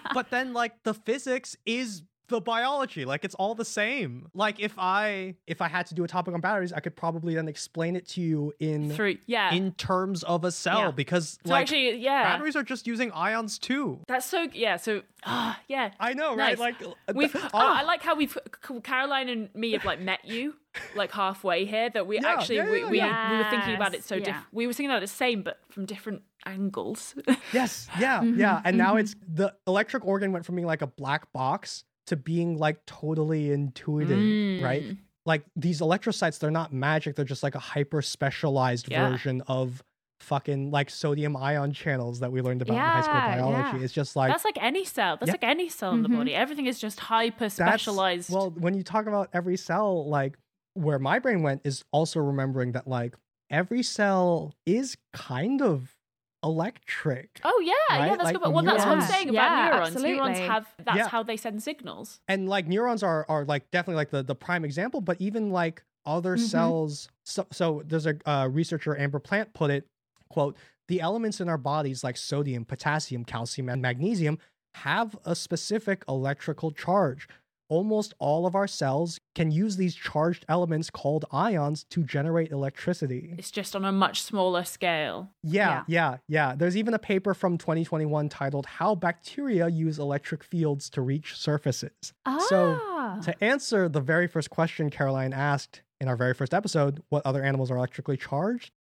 but then like the physics is the biology. Like it's all the same. Like if I If I had to do a topic on batteries, I could probably then explain it to you in Through, yeah. in terms of a cell Yeah. because so like actually, yeah, batteries are just using ions too. that's so yeah. So ah, yeah. I know, right? Nice. Like uh, We've, th- oh, I like how we've Caroline and me have like met you like halfway here. That we Yeah, actually yeah, we, we, yeah. we were thinking about it so yeah. different. We were thinking about the same, but from different angles. Yes, yeah, Mm-hmm, yeah. And now it's the electric organ went from being like a black box to being like totally intuitive, Mm. right? Like these electrocytes, they're not magic, they're just like a hyper specialized Yeah. version of fucking like sodium ion channels that we learned about in high school biology. yeah. It's just like that's like any cell. That's Yeah. like any cell in the body. Everything is just hyper specialized. Well, when you talk about every cell, like where my brain went is also remembering that like every cell is kind of electric. Oh yeah, yeah, that's Like good. Well, that's what I'm saying about Yeah, neurons. Neurons absolutely. have that's Yeah. how they send signals. and like neurons are are like definitely like the the prime example but even like other Mhm. cells so, so there's a uh, researcher amber plant put it quote the elements in our bodies like sodium potassium calcium and magnesium have a specific electrical charge almost all of our cells can use these charged elements called ions to generate electricity It's just on a much smaller scale. yeah, yeah, yeah. There's even a paper from 2021 titled How Bacteria Use Electric Fields to Reach Surfaces. Ah. So, to answer the very first question Caroline asked in our very first episode, what other animals are electrically charged?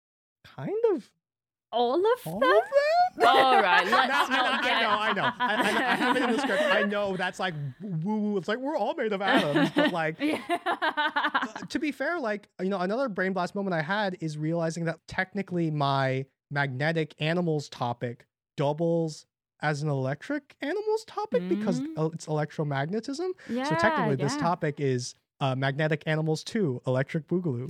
Kind of all of all them. of them. All right, let's Now, I, not I get. know, I know. I, I, I have it in the script. I know that's like woo woo. It's like we're all made of atoms, but like to be fair, like you know, another brain blast moment I had is realizing that technically my magnetic animals topic doubles as an electric animals topic because Mm. uh, it's electromagnetism. yeah, so technically, this topic is uh, magnetic animals too, electric boogaloo.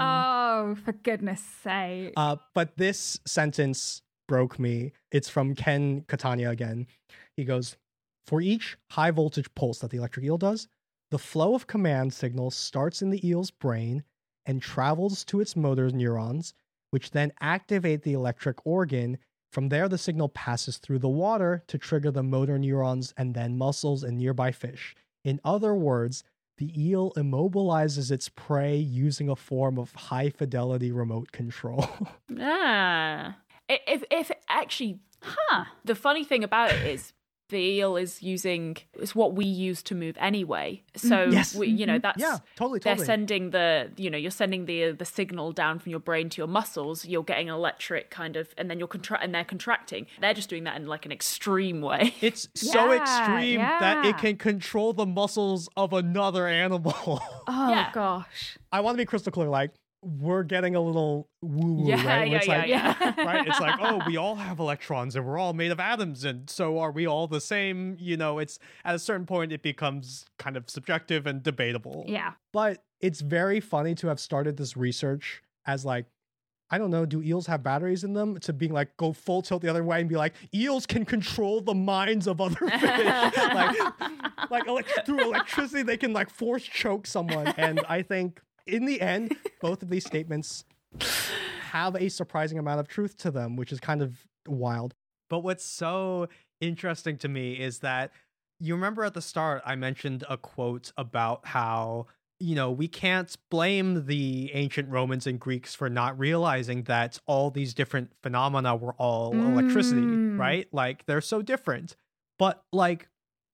Oh, for goodness sake! uh, but this sentence broke me. It's from Ken Catania again. He goes, For each high voltage pulse that the electric eel does, the flow of command signals starts in the eel's brain and travels to its motor neurons, which then activate the electric organ. From there, the signal passes through the water to trigger the motor neurons and then muscles in nearby fish. In other words, the eel immobilizes its prey using a form of high fidelity remote control. Ah. I- If if actually huh? the funny thing about it is the eel is using it's what we use to move anyway. So mm-hmm. Yes. we, you know mm-hmm. that's yeah, totally, totally. they're sending the you know you're sending the the signal down from your brain to your muscles. You're getting an electric kind of, and then you're contra- and they're contracting. They're just doing that in like an extreme way. It's so Yeah, extreme that it can control the muscles of another animal. Oh Yeah. gosh! I want to be crystal clear. Like we're getting a little woo woo, Yeah, right? Yeah, it's yeah, like, yeah. right? It's like, oh, we all have electrons and we're all made of atoms, and so are we all the same? You know, it's at a certain point it becomes kind of subjective and debatable. Yeah. But it's very funny to have started this research as like, I don't know, do eels have batteries in them? To being like, go full tilt the other way and be like, eels can control the minds of other fish. like, like elect- through electricity, they can like force choke someone. And I think in the end, both of these statements have a surprising amount of truth to them, which is kind of wild. But what's so interesting to me is that you remember at the start, I mentioned a quote about how, you know, we can't blame the ancient Romans and Greeks for not realizing that all these different phenomena were all electricity, Mm. right? Like they're so different. But like,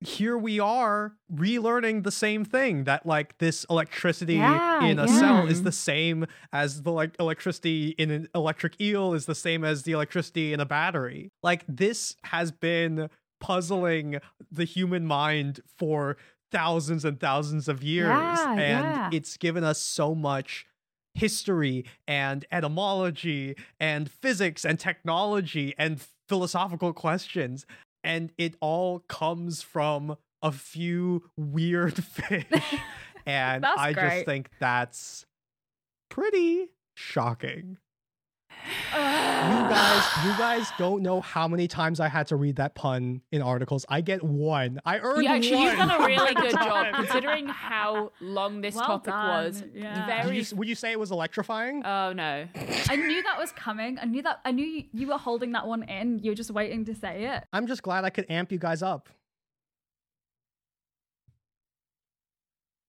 here we are relearning the same thing that like this electricity Yeah, in a yeah. cell is the same as the like electricity in an electric eel is the same as the electricity in a battery. Like this has been puzzling the human mind for thousands and thousands of years Yeah, and it's given us so much history and etymology and physics and technology and philosophical questions and it all comes from a few weird fish and i great. just think that's pretty shocking You guys, you guys don't know how many times I had to read that pun in articles. I get one. I earned Yeah, actually, one. you've done a really good job considering how long this Well topic done, was. yeah. Very. you- would you say it was electrifying? Oh no. I knew that was coming. I knew that. I knew you, you were holding that one in. You're just waiting to say it. I'm just glad I could amp you guys up.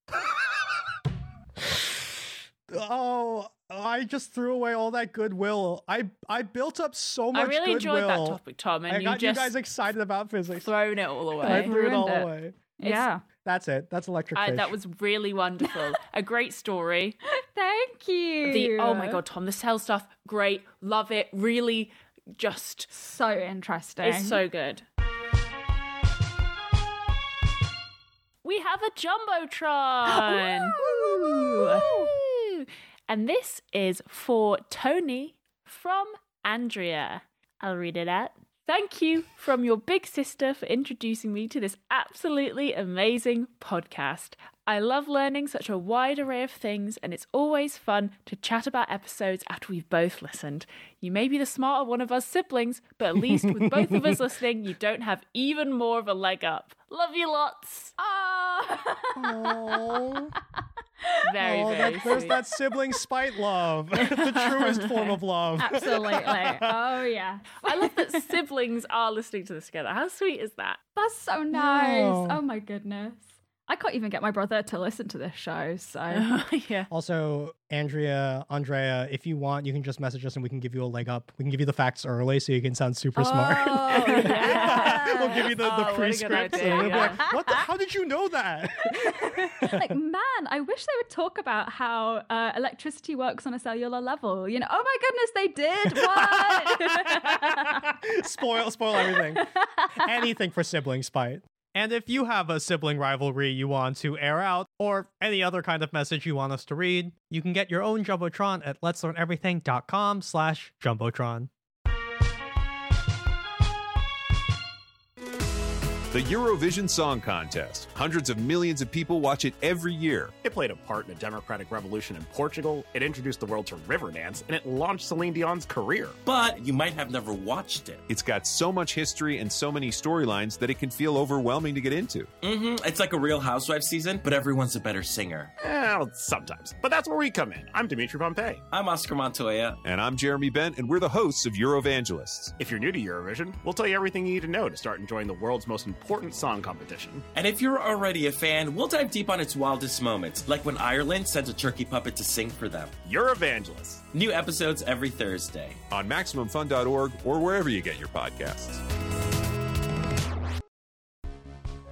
oh, I just threw away all that goodwill. I I built up so much I really goodwill. enjoyed that topic, Tom, and I you got just you guys excited about physics. thrown it all I away. threw it all it. away. yeah. That's it. That's electric I, that was really wonderful. a great story. Thank you. The oh my god, Tom, the cell stuff, great, love it. Really, just So interesting. it's so good. We have a jumbotron. Woo! And this is for Tony from Andrea. I'll read it out. Thank you from your big sister for introducing me to this absolutely amazing podcast. I love learning such a wide array of things, and it's always fun to chat about episodes after we've both listened. You may be the smarter one of us siblings, but at least with both of us listening, you don't have even more of a leg up. Love you lots. Ah. Aw. Very, oh, very that, there's that sibling spite love, the truest form of love. Absolutely. Oh yeah. I love that siblings are listening to this together. How sweet is that? That's so nice. Oh. Oh my goodness. I can't even get my brother to listen to this show, so yeah. Also, Andrea, Andrea, if you want, you can just message us and we can give you a leg up. We can give you the facts early so you can sound super smart. Oh, yeah. we'll give you the, Oh, the what pre-script. idea, and you'll be yeah. like, what the, how did you know that? like man, I wish they would talk about how uh, electricity works on a cellular level. You know, oh my goodness, they did. What? spoil, spoil everything. Anything for sibling spite. And if you have a sibling rivalry you want to air out, or any other kind of message you want us to read, you can get your own Jumbotron at letslearneverything.com slash Jumbotron. The Eurovision Song Contest. Hundreds of millions of people watch it every year. It played a part in a democratic revolution in Portugal, it introduced the world to Riverdance, and it launched Celine Dion's career. But you might have never watched it. It's got so much history and so many storylines that it can feel overwhelming to get into. Mm-hmm. It's like a Real Housewives season, but everyone's a better singer. Well, sometimes. But that's where we come in. I'm Dimitri Pompey. I'm Oscar Montoya. And I'm Jeremy Bent, and we're the hosts of Eurovangelists. If you're new to Eurovision, we'll tell you everything you need to know to start enjoying the world's most important song competition. And if you're already a fan, we'll dive deep on its wildest moments, like when Ireland sent a turkey puppet to sing for them. Eurovangelists. New episodes every Thursday. On MaximumFun.org or wherever you get your podcasts.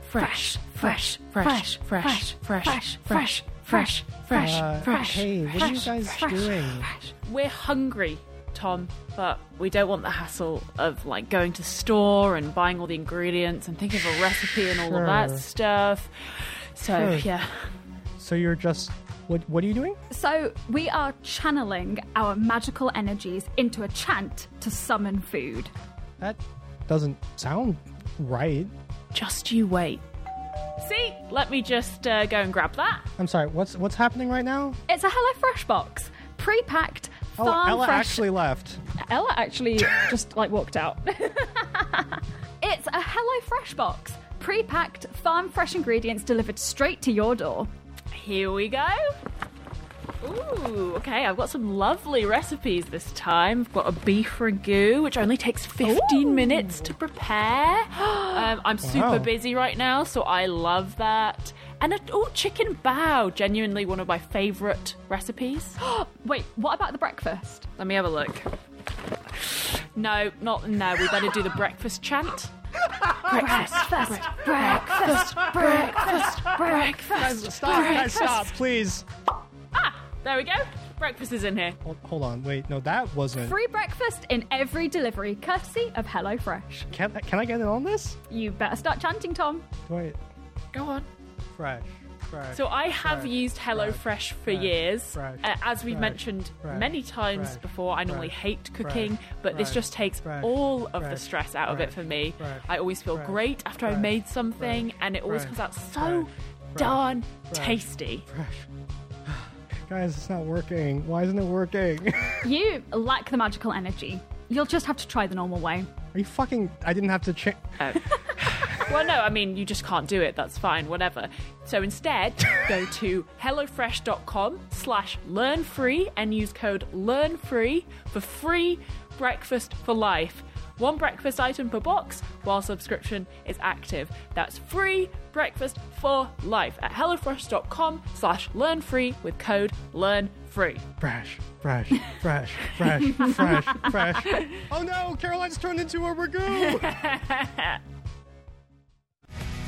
Fresh, fresh, fresh, fresh, fresh, fresh, fresh, fresh, Uh, fresh. hey, what are you guys doing? We're hungry, Tom, but we don't want the hassle of like going to the store and buying all the ingredients and thinking of a recipe and all of that stuff. So Sure. yeah, So you're just, what, what are you doing? so we are channeling our magical energies into a chant to summon food. That doesn't sound right. just you wait. See, let me just uh, go and grab that. I'm sorry, what's what's happening right now? It's a HelloFresh box, pre-packed, Oh, Ella fresh. actually left. Ella actually just like walked out. it's a HelloFresh box, pre-packed, farm fresh ingredients delivered straight to your door. Here we go. Ooh, okay. I've got some lovely recipes this time. I've got a beef ragu, which only takes 15 minutes to prepare. um, I'm super Wow. busy right now, so I love that. And a oh, chicken bao, genuinely one of my favourite recipes. Wait, what about the breakfast? Let me have a look. No, not no. We better do the breakfast chant. breakfast, breakfast, breakfast, breakfast, breakfast. Stop, guys, stop, please. Ah, there we go. Breakfast is in here. Hold, hold on, wait, no, that wasn't. Free breakfast in every delivery, courtesy of HelloFresh. Can, can I get in on this? You better start chanting, Tom. Wait, Go on. Fresh, fresh. So I have fresh, used HelloFresh fresh, for fresh, years. fresh, Uh, as we've fresh, mentioned fresh, many times fresh, before, I normally hate cooking, fresh, but this just takes fresh, all of the stress out of it for me. fresh, I always feel fresh, great after I've made something, fresh, and it always fresh, comes out so fresh, fresh, darn fresh. tasty. fresh. Guys, it's not working. Why isn't it working? You lack the magical energy. You'll just have to try the normal way. Are you fucking? I didn't have to change. Well, no, I mean, you just can't do it. That's fine, whatever. So instead, go to HelloFresh.com slash learnfree and use code LEARNFREE for free breakfast for life. One breakfast item per box while subscription is active. That's free breakfast for life at HelloFresh.com slash learnfree with code LEARNFRee. Fresh, fresh, fresh, fresh, fresh, fresh. Oh no, Caroline's turned into a ragu.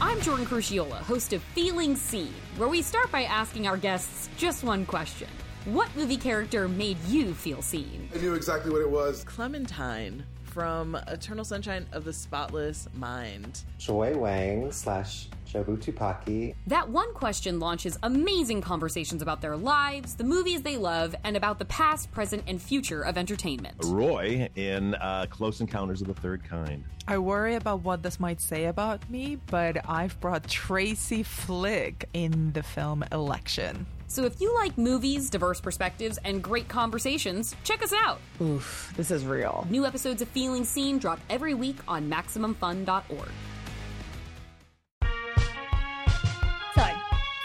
I'm Jordan Crucchiola, host of Feeling Seen, where we start by asking our guests just one question. What movie character made you feel seen? I knew exactly what it was. Clementine from Eternal Sunshine of the Spotless Mind. Joy Wang slash Jobu Tupaki. That one question launches amazing conversations about their lives, the movies they love, and about the past, present, and future of entertainment. Roy in uh, Close Encounters of the Third Kind. I worry about what this might say about me, but I've brought Tracy Flick in the film Election. So if you like movies, diverse perspectives, and great conversations, check us out. Oof, this is real. New episodes of Feeling Seen drop every week on MaximumFun.org. So,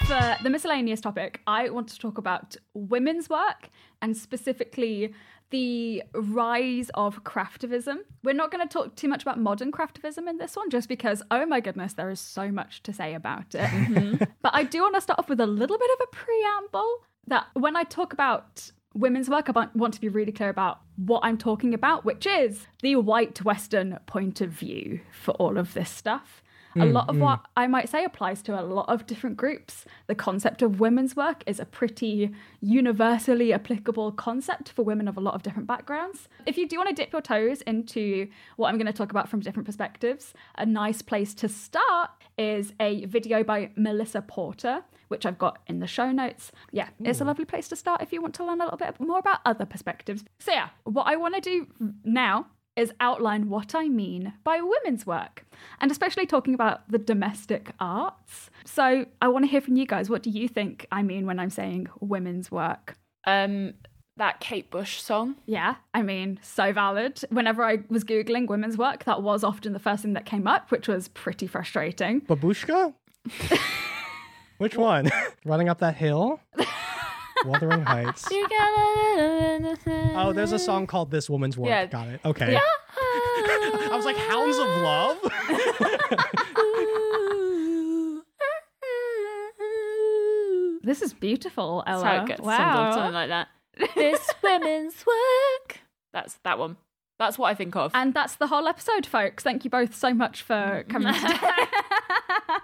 for the miscellaneous topic, I want to talk about women's work and specifically the rise of craftivism. We're not going to talk too much about modern craftivism in this one, just because, oh my goodness, there is so much to say about it. Mm-hmm. but I do want to start off with a little bit of a preamble that when I talk about women's work, I want- want to be really clear about what I'm talking about, which is the white Western point of view for all of this stuff. A Mm, lot of mm. what I might say applies to a lot of different groups. The concept of women's work is a pretty universally applicable concept for women of a lot of different backgrounds. If you do want to dip your toes into what I'm going to talk about from different perspectives, a nice place to start is a video by Melissa Porter, which I've got in the show notes. Yeah, it's a lovely place to start if you want to learn a little bit more about other perspectives. So, yeah, what I want to do now is outline what I mean by women's work, and especially talking about the domestic arts. So I want to hear from you guys. What do you think I mean when I'm saying women's work? Um, that Kate Bush song. Yeah, I mean, so valid. Whenever I was Googling women's work, that was often the first thing that came up, which was pretty frustrating. Babushka? Which one? Running up that hill? Wuthering Heights. Oh, there's a song called This Woman's Work. Yeah. Got it. Okay. Yeah. I was like, Hounds of Love? This is beautiful, Ella. That's how it gets wow. something, something like that. this women's work. That's that one. That's what I think of. And that's the whole episode, folks. Thank you both so much for coming today.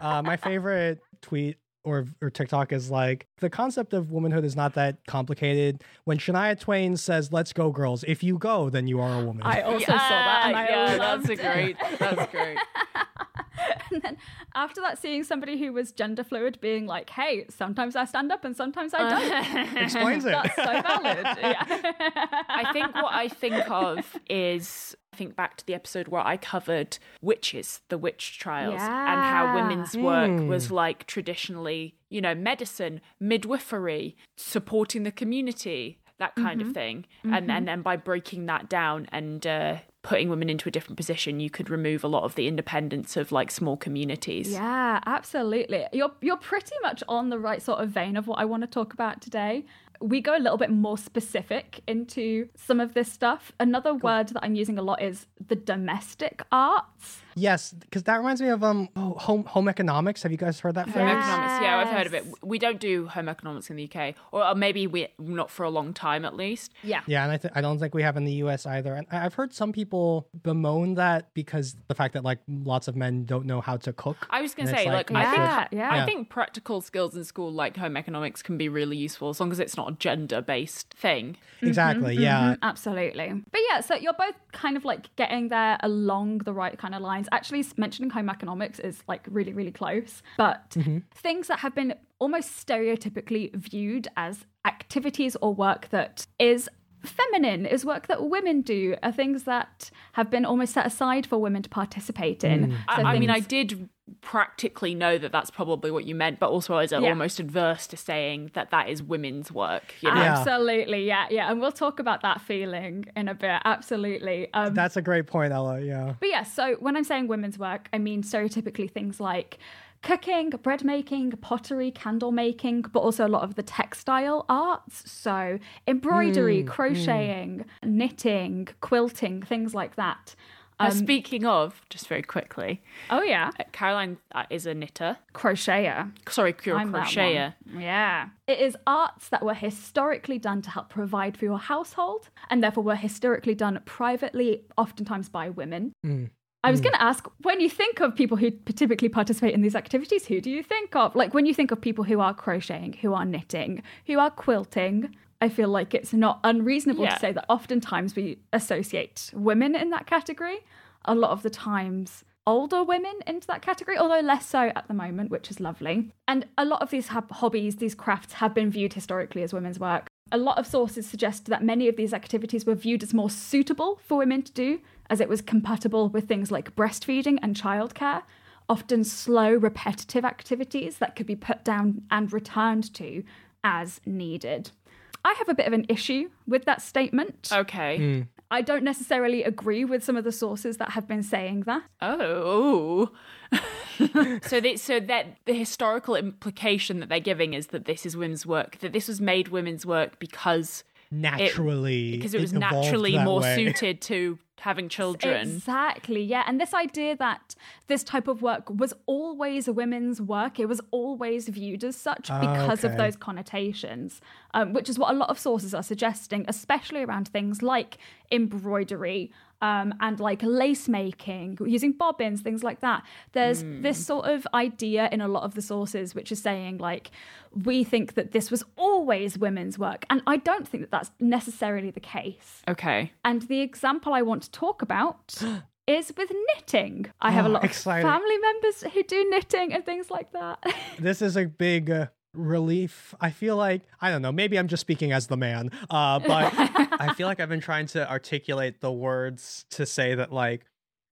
uh, my favorite tweet or, or TikTok is like the concept of womanhood is not that complicated. When Shania Twain says, "Let's go, girls," if you go, then you are a woman. I also saw that and I yeah, loved that's it. great. That's great. and then after that, seeing somebody who was gender fluid being like, "Hey, sometimes I stand up and sometimes I don't," uh, Explains it. That's so valid. Yeah. I think what I think of is I think back to the episode where I covered witches, the witch trials, and how women's work Hmm. was like traditionally, you know, medicine, midwifery, supporting the community, that kind Mhm. of thing. Mhm. And and then by breaking that down and uh, putting women into a different position, you could remove a lot of the independence of like small communities. Yeah, absolutely. You're you're pretty much on the right sort of vein of what I want to talk about today. We go a little bit more specific into some of this stuff. Another word that I'm using a lot is the domestic arts. Yes, because that reminds me of um oh, home home economics. Have you guys heard that Home phrase? economics, yeah, I've heard of it. We don't do home economics in the UK, or or maybe we not for a long time at least. Yeah. Yeah, and I, th- I don't think we have in the U.S. either. And I- I've heard some people bemoan that because the fact that like lots of men don't know how to cook. I was gonna say, like, we I think Yeah, yeah. I think practical skills in school, like home economics, can be really useful as long as it's not a gender-based thing. exactly. Yeah. Mhm, absolutely. But yeah, so you're both kind of like getting there along the right kind of lines. Actually, mentioning home economics is like really, really close. But mm-hmm. things that have been almost stereotypically viewed as activities or work that is feminine, is work that women do, are things that have been almost set aside for women to participate in. I, So I mean, I did practically know that that's probably what you meant, but also I was Yeah. almost adverse to saying that that is women's work. You know? Yeah. Absolutely, yeah, yeah. And we'll talk about that feeling in a bit. Absolutely. Um, That's a great point, Ella. Yeah. But yeah, so when I'm saying women's work, I mean stereotypically things like cooking, bread making, pottery, candle making, but also a lot of the textile arts. So embroidery, crocheting, knitting, quilting, things like that. Uh, Um, speaking of, just very quickly, oh yeah, uh, Caroline uh, is a knitter. crocheter. Sorry, you're a I'm that crocheter. Yeah. It is arts that were historically done to help provide for your household and therefore were historically done privately, oftentimes by women. I was hmm. going to ask when you think of people who typically participate in these activities, who do you think of? Like when you think of people who are crocheting, who are knitting, who are quilting, I feel like it's not unreasonable Yeah. to say that oftentimes we associate women in that category. A lot of the times, older women into that category, although less so at the moment, which is lovely. And a lot of these hobbies, these crafts, have been viewed historically as women's work. A lot of sources suggest that many of these activities were viewed as more suitable for women to do, as it was compatible with things like breastfeeding and childcare, often slow, repetitive activities that could be put down and returned to as needed. I have a bit of an issue with that statement. Okay. Hmm. I don't necessarily agree with some of the sources that have been saying that. Oh. so they, so that the historical implication that they're giving is that this is women's work, that this was made women's work because Naturally, because it was evolved naturally more way. suited to having children. Exactly, yeah. And this idea that this type of work was always a women's work, it was always viewed as such Ah, because of those connotations, um, which is what a lot of sources are suggesting, especially around things like embroidery. Um, and like lace making, using bobbins, things like that. There's this sort of idea in a lot of the sources, which is saying, like, we think that this was always women's work. And I don't think that that's necessarily the case. Okay. And the example I want to talk about is with knitting. I have a Oh, lot of family members who do knitting and things like that. this is a big uh, relief. I feel like I don't know. Maybe I'm just speaking as the man, uh, but I feel like I've been trying to articulate the words to say that like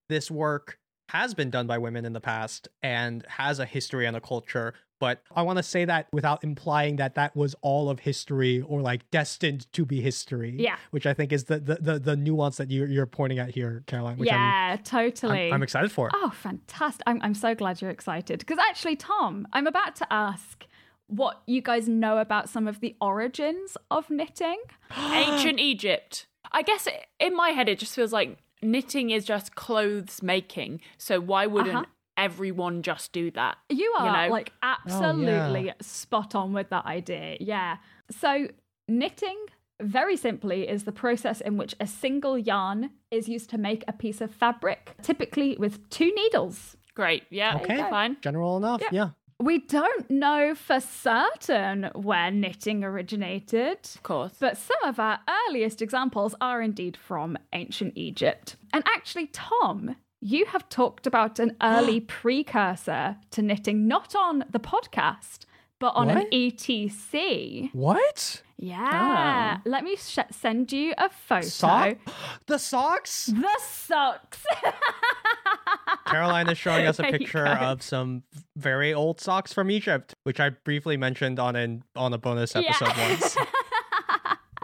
this work has been done by women in the past and has a history and a culture. But I want to say that without implying that that was all of history or like destined to be history. Yeah. which I think is the the the, the nuance that you're you're pointing at here, Caroline. Which I'm, yeah, totally. I'm, I'm excited for. It. Oh, fantastic. I'm, I'm so glad you're excited. Because actually, Tom, I'm about to ask what you guys know about some of the origins of knitting. Ancient Egypt. I guess it, in my head, it just feels like knitting is just clothes making. So why wouldn't Uh-huh. everyone just do that? You are know? like absolutely spot on with that idea. Yeah. So, knitting, very simply, is the process in which a single yarn is used to make a piece of fabric, typically with two needles. Great. Yeah. Okay. Fine. General enough. Yeah. We don't know for certain where knitting originated. Of course. But some of our earliest examples are indeed from ancient Egypt. And actually, Tom, you have talked about an early precursor to knitting, not on the podcast, but on an ETC. What? Yeah. Oh. Let me sh- send you a photo. Sock? The socks? The socks. Caroline is showing us a picture of some very old socks from Egypt, which I briefly mentioned on an on a bonus episode Yeah. once.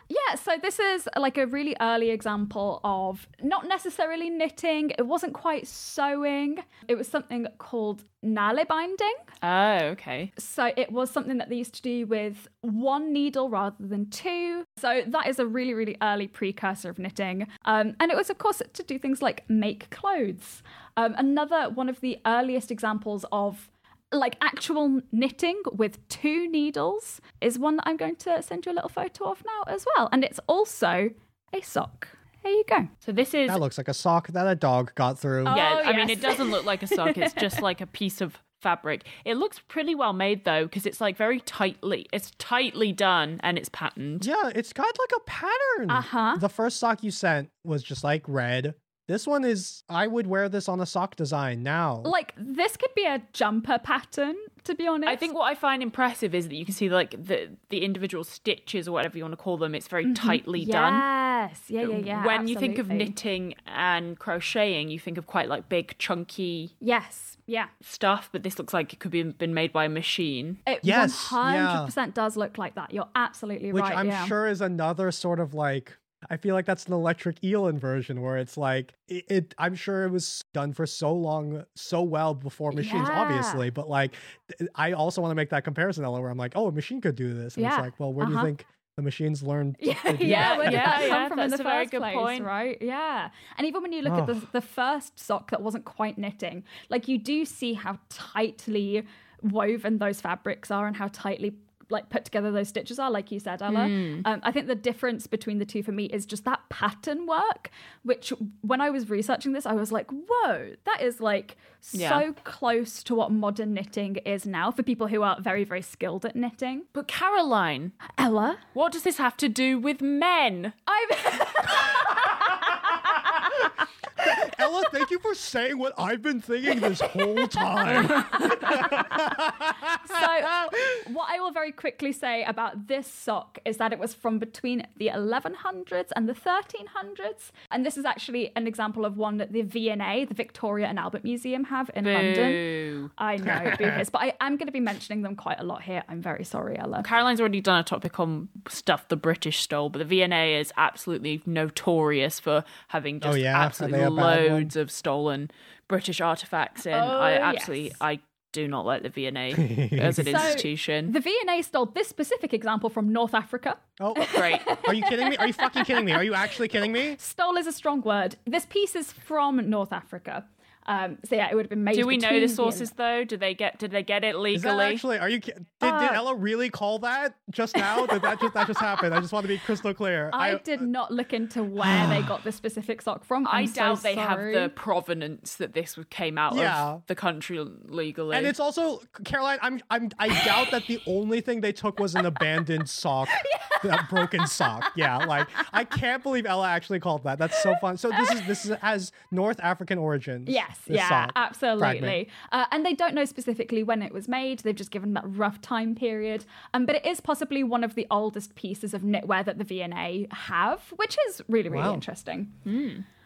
Yeah, so So this is like a really early example of not necessarily knitting. It wasn't quite sewing. It was something called nalbinding. Oh, okay. So it was something that they used to do with one needle rather than two. So that is a really, really early precursor of knitting. Um, and it was, of course, to do things like make clothes. Um, another one of the earliest examples of like actual knitting with two needles is one that I'm going to send you a little photo of now as well. And it's also a sock. There you go. So this is That looks like a sock that a dog got through. yeah. Oh, I mean, it doesn't look like a sock. It's just like a piece of fabric. It looks pretty well made though, because it's like very tightly. It's tightly done and it's patterned. Yeah, it's got like a pattern. Uh-huh. The first sock you sent was just like red. This one is I would wear this on a sock design now. Like this could be a jumper pattern, to be honest. I think what I find impressive is that you can see like the the individual stitches or whatever you want to call them. It's very mm-hmm. tightly done. Yes. Yeah, yeah, yeah. when you think of knitting and crocheting, you think of quite like big, chunky Yes. Yeah. stuff, but this looks like it could be been made by a machine. It Yes, 100% does look like that. You're absolutely which right. Which I'm yeah. sure is another sort of like I feel like that's an electric eel inversion where it's like it, it I'm sure it was done for so long so well before machines Yeah. obviously but like I also want to make that comparison Ella where I'm like oh a machine could do this and it's like well where do Uh-huh. you think the machines learned Yeah, to do yeah, that? yeah, come yeah, from in the that's a very good place, point. right? Yeah, and even when you look at the the first sock that wasn't quite knitting, like you do see how tightly woven those fabrics are and how tightly like put together those stitches are, like you said, Ella. Hmm. Um, I think the difference between the two for me is just that pattern work, which when I was researching this, I was like, whoa, that is like Yeah. so close to what modern knitting is now for people who are very, very skilled at knitting. But Caroline, Ella, what does this have to do with men? I've. Ella thank you for saying what I've been thinking this whole time so what I will very quickly say about this sock is that it was from between the 1100s and the 1300s, and this is actually an example of one that the V&A, the Victoria and Albert Museum, have in London. I know, boo hiss, but I am going to be mentioning them quite a lot here. I'm very sorry, Ella. Caroline's already done a topic on stuff the British stole, but the V&A is absolutely notorious for having oh, just Oh, yeah? Absolutely they a bad one? Loads of stolen British artifacts in. Oh, I absolutely, yes. I do not like the V&A as an So, institution. The V&A stole this specific example from North Africa. oh Great. are you kidding me are you fucking kidding me are you actually kidding me Stole is a strong word. This piece is from North Africa. Um, so yeah, it would have been made. Do we know the the- sources though? Did they get? Did they get it Is that legally? actually? Are you? ki- Did, did Uh, Ella really call that just now? Did that just that just happened? I just want to be crystal clear. I did not look into where they got the specific sock from. I I'm so doubt they have the provenance that this came out Yeah. of the country legally. And it's also Caroline. I'm. I'm. I doubt that the only thing they took was an abandoned sock, that broken sock. Yeah, like I can't believe Ella actually called that. That's so fun. So this is this is, has North African origins. Yes, this yeah, absolutely. Uh, and they don't know specifically when it was made. They've just given that rough time period. Um, but it is possibly one of the oldest pieces of knitwear that the V&A have, which is really, really Wow. interesting.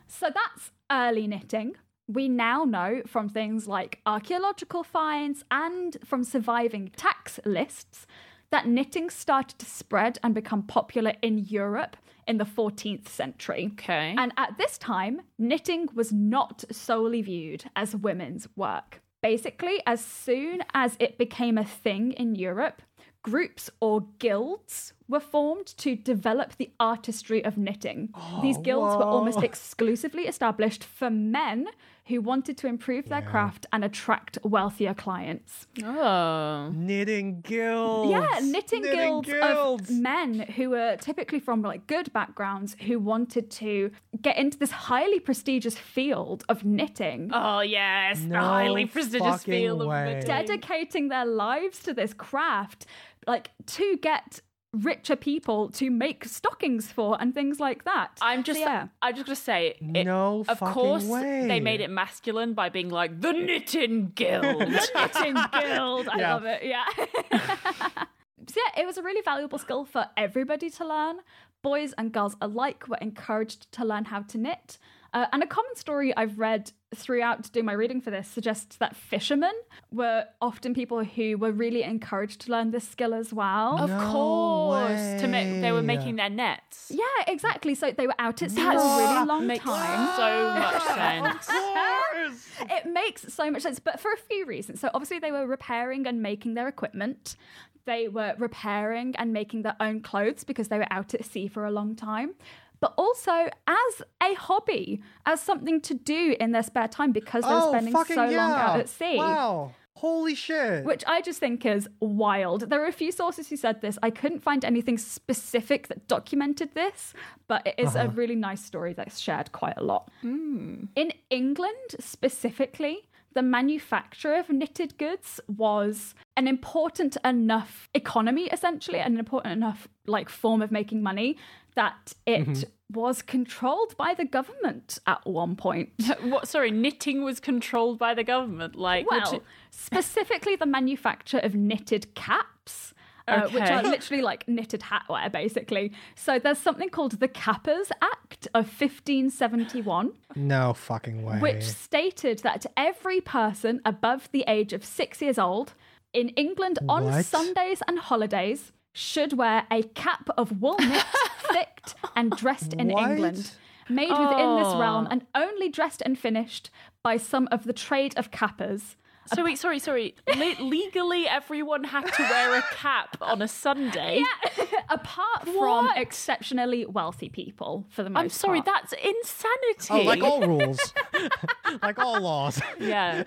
So that's early knitting. We now know from things like archaeological finds and from surviving tax lists that knitting started to spread and become popular in Europe in the 14th century. Okay. And at this time, knitting was not solely viewed as women's work. Basically, as soon as it became a thing in Europe, groups or guilds were formed to develop the artistry of knitting. Oh, These guilds were almost exclusively established for men who wanted to improve their craft and attract wealthier clients. oh. Knitting guilds. Yeah, knitting, guilds, guilds. of men who were typically from like good backgrounds who wanted to get into this highly prestigious field of knitting. Oh yes, the highly prestigious fucking field of knitting. dedicating their lives to this craft, like to get richer people to make stockings for and things like that. I'm So, just, yeah. I'm just gonna say, it, No Of course, way. they made it masculine by being like the Knitting Guild. knitting guild. I Yeah. love it. Yeah. so yeah, it was a really valuable skill for everybody to learn. Boys and girls alike were encouraged to learn how to knit. Uh, and a common story I've read throughout doing my reading for this suggests that fishermen were often people who were really encouraged to learn this skill as well. Of course, to make they were making their nets. Yeah, exactly. So they were out at sea for a really long makes time. so much sense. it makes so much sense, but for a few reasons. So obviously they were repairing and making their equipment. They were repairing and making their own clothes because they were out at sea for a long time. But also as a hobby, as something to do in their spare time because they're Oh, spending so long out at sea. Wow. Holy shit. Which I just think is wild. There are a few sources who said this. I couldn't find anything specific that documented this, but it is a Uh-huh. really nice story that's shared quite a lot. In England specifically, the manufacture of knitted goods was an important enough economy, essentially, an important enough like form of making money that it Mhm. was controlled by the government at one point. What? Sorry, knitting was controlled by the government. Like, Well, specifically the manufacture of knitted caps. Uh, which are literally like knitted hat wear, basically. So there's something called the Cappers Act of 1571, No fucking way. which stated that every person above the age of six years old in England on What? Sundays and holidays should wear a cap of wool knit, flicked, and dressed in What? England. Made within this Oh. realm and only dressed and finished by some of the trade of cappers. So wait, sorry, sorry. Le- legally, everyone had to wear a cap on a Sunday. Yeah, apart from exceptionally wealthy people, for the most I'm sorry, part. that's insanity. Oh, like all rules. like all laws. Yeah.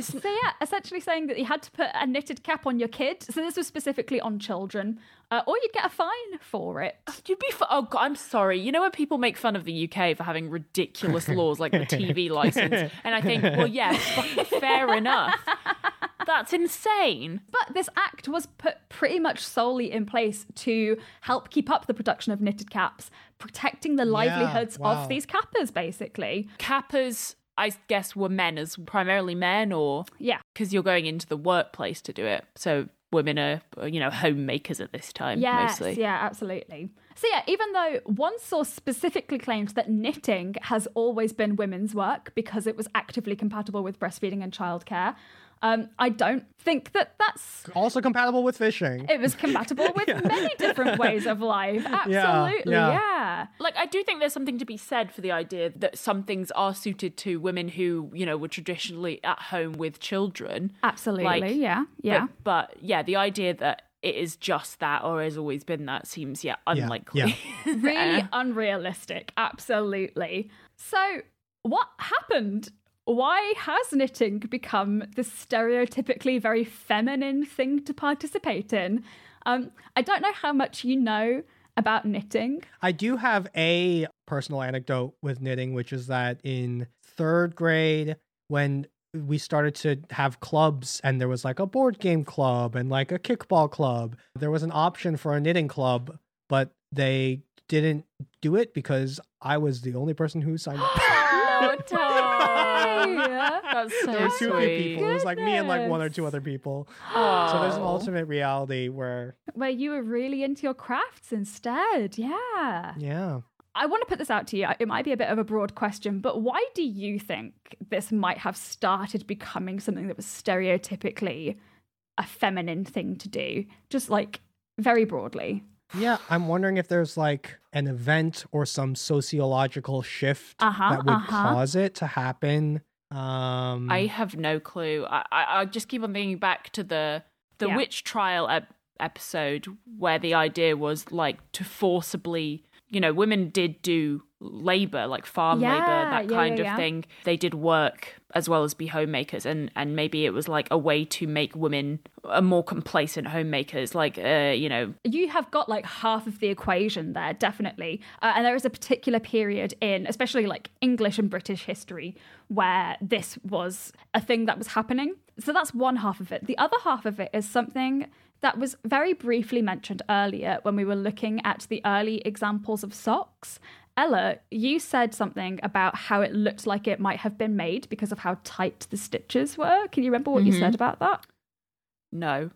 so yeah, essentially saying that you had to put a knitted cap on your kid. So this was specifically on children, uh, or you'd get a fine for it. You'd be. F- oh God, I'm sorry. You know when people make fun of the UK for having ridiculous laws like the TV license, and I think, well, yeah, fair enough. That's insane. But this act was put pretty much solely in place to help keep up the production of knitted caps, protecting the livelihoods wow. of these cappers, basically. Cappers, I guess, were men as primarily men, or yeah, because you're going into the workplace to do it. So women are, you know, homemakers at this time Yes, mostly. yeah, absolutely. So yeah, even though one source specifically claims that knitting has always been women's work because it was actively compatible with breastfeeding and childcare, um, I don't think that that's Also compatible with fishing. it was compatible with many different ways of life. Absolutely, yeah. yeah. Like I do think there's something to be said for the idea that some things are suited to women who, you know, were traditionally at home with children. Absolutely, yeah, yeah. But, but yeah, the idea that it is just that or has always been that seems yeah unlikely. Yeah. really unrealistic. Absolutely. So, what happened? Why has knitting become this stereotypically very feminine thing to participate in? Um, I don't know how much you know about knitting. I do have a personal anecdote with knitting, which is that in third grade, when we started to have clubs and there was like a board game club and like a kickball club, there was an option for a knitting club, but they didn't do it because I was the only person who signed up. That's so there were too few sweet. people. It was like me and like one or two other people. So there's an alternate reality where, Where you were really into your crafts instead. Yeah. yeah. I want to put this out to you. It might be a bit of a broad question, but why do you think this might have started becoming something that was stereotypically a feminine thing to do? Just like very broadly. Yeah, I'm wondering if there's like an event or some sociological shift Uh-huh, that would uh-huh. cause it to happen. Um, I have no clue. I, I, I just keep on thinking back to the the Yeah. witch trial ep- episode where the idea was like to forcibly, you know, women did do labor, like farm labor, that yeah, kind yeah, of yeah. thing. They did work as well as be homemakers, and and maybe it was like a way to make women a more complacent homemakers, like uh, you know, You have got like half of the equation there, definitely. Uh, and there is a particular period in, especially like English and British history, where this was a thing that was happening. So that's one half of it. The other half of it is something that was very briefly mentioned earlier when we were looking at the early examples of socks. Ella, you said something about how it looked like it might have been made because of how tight the stitches were. Can you remember what you Mhm. said about that? no.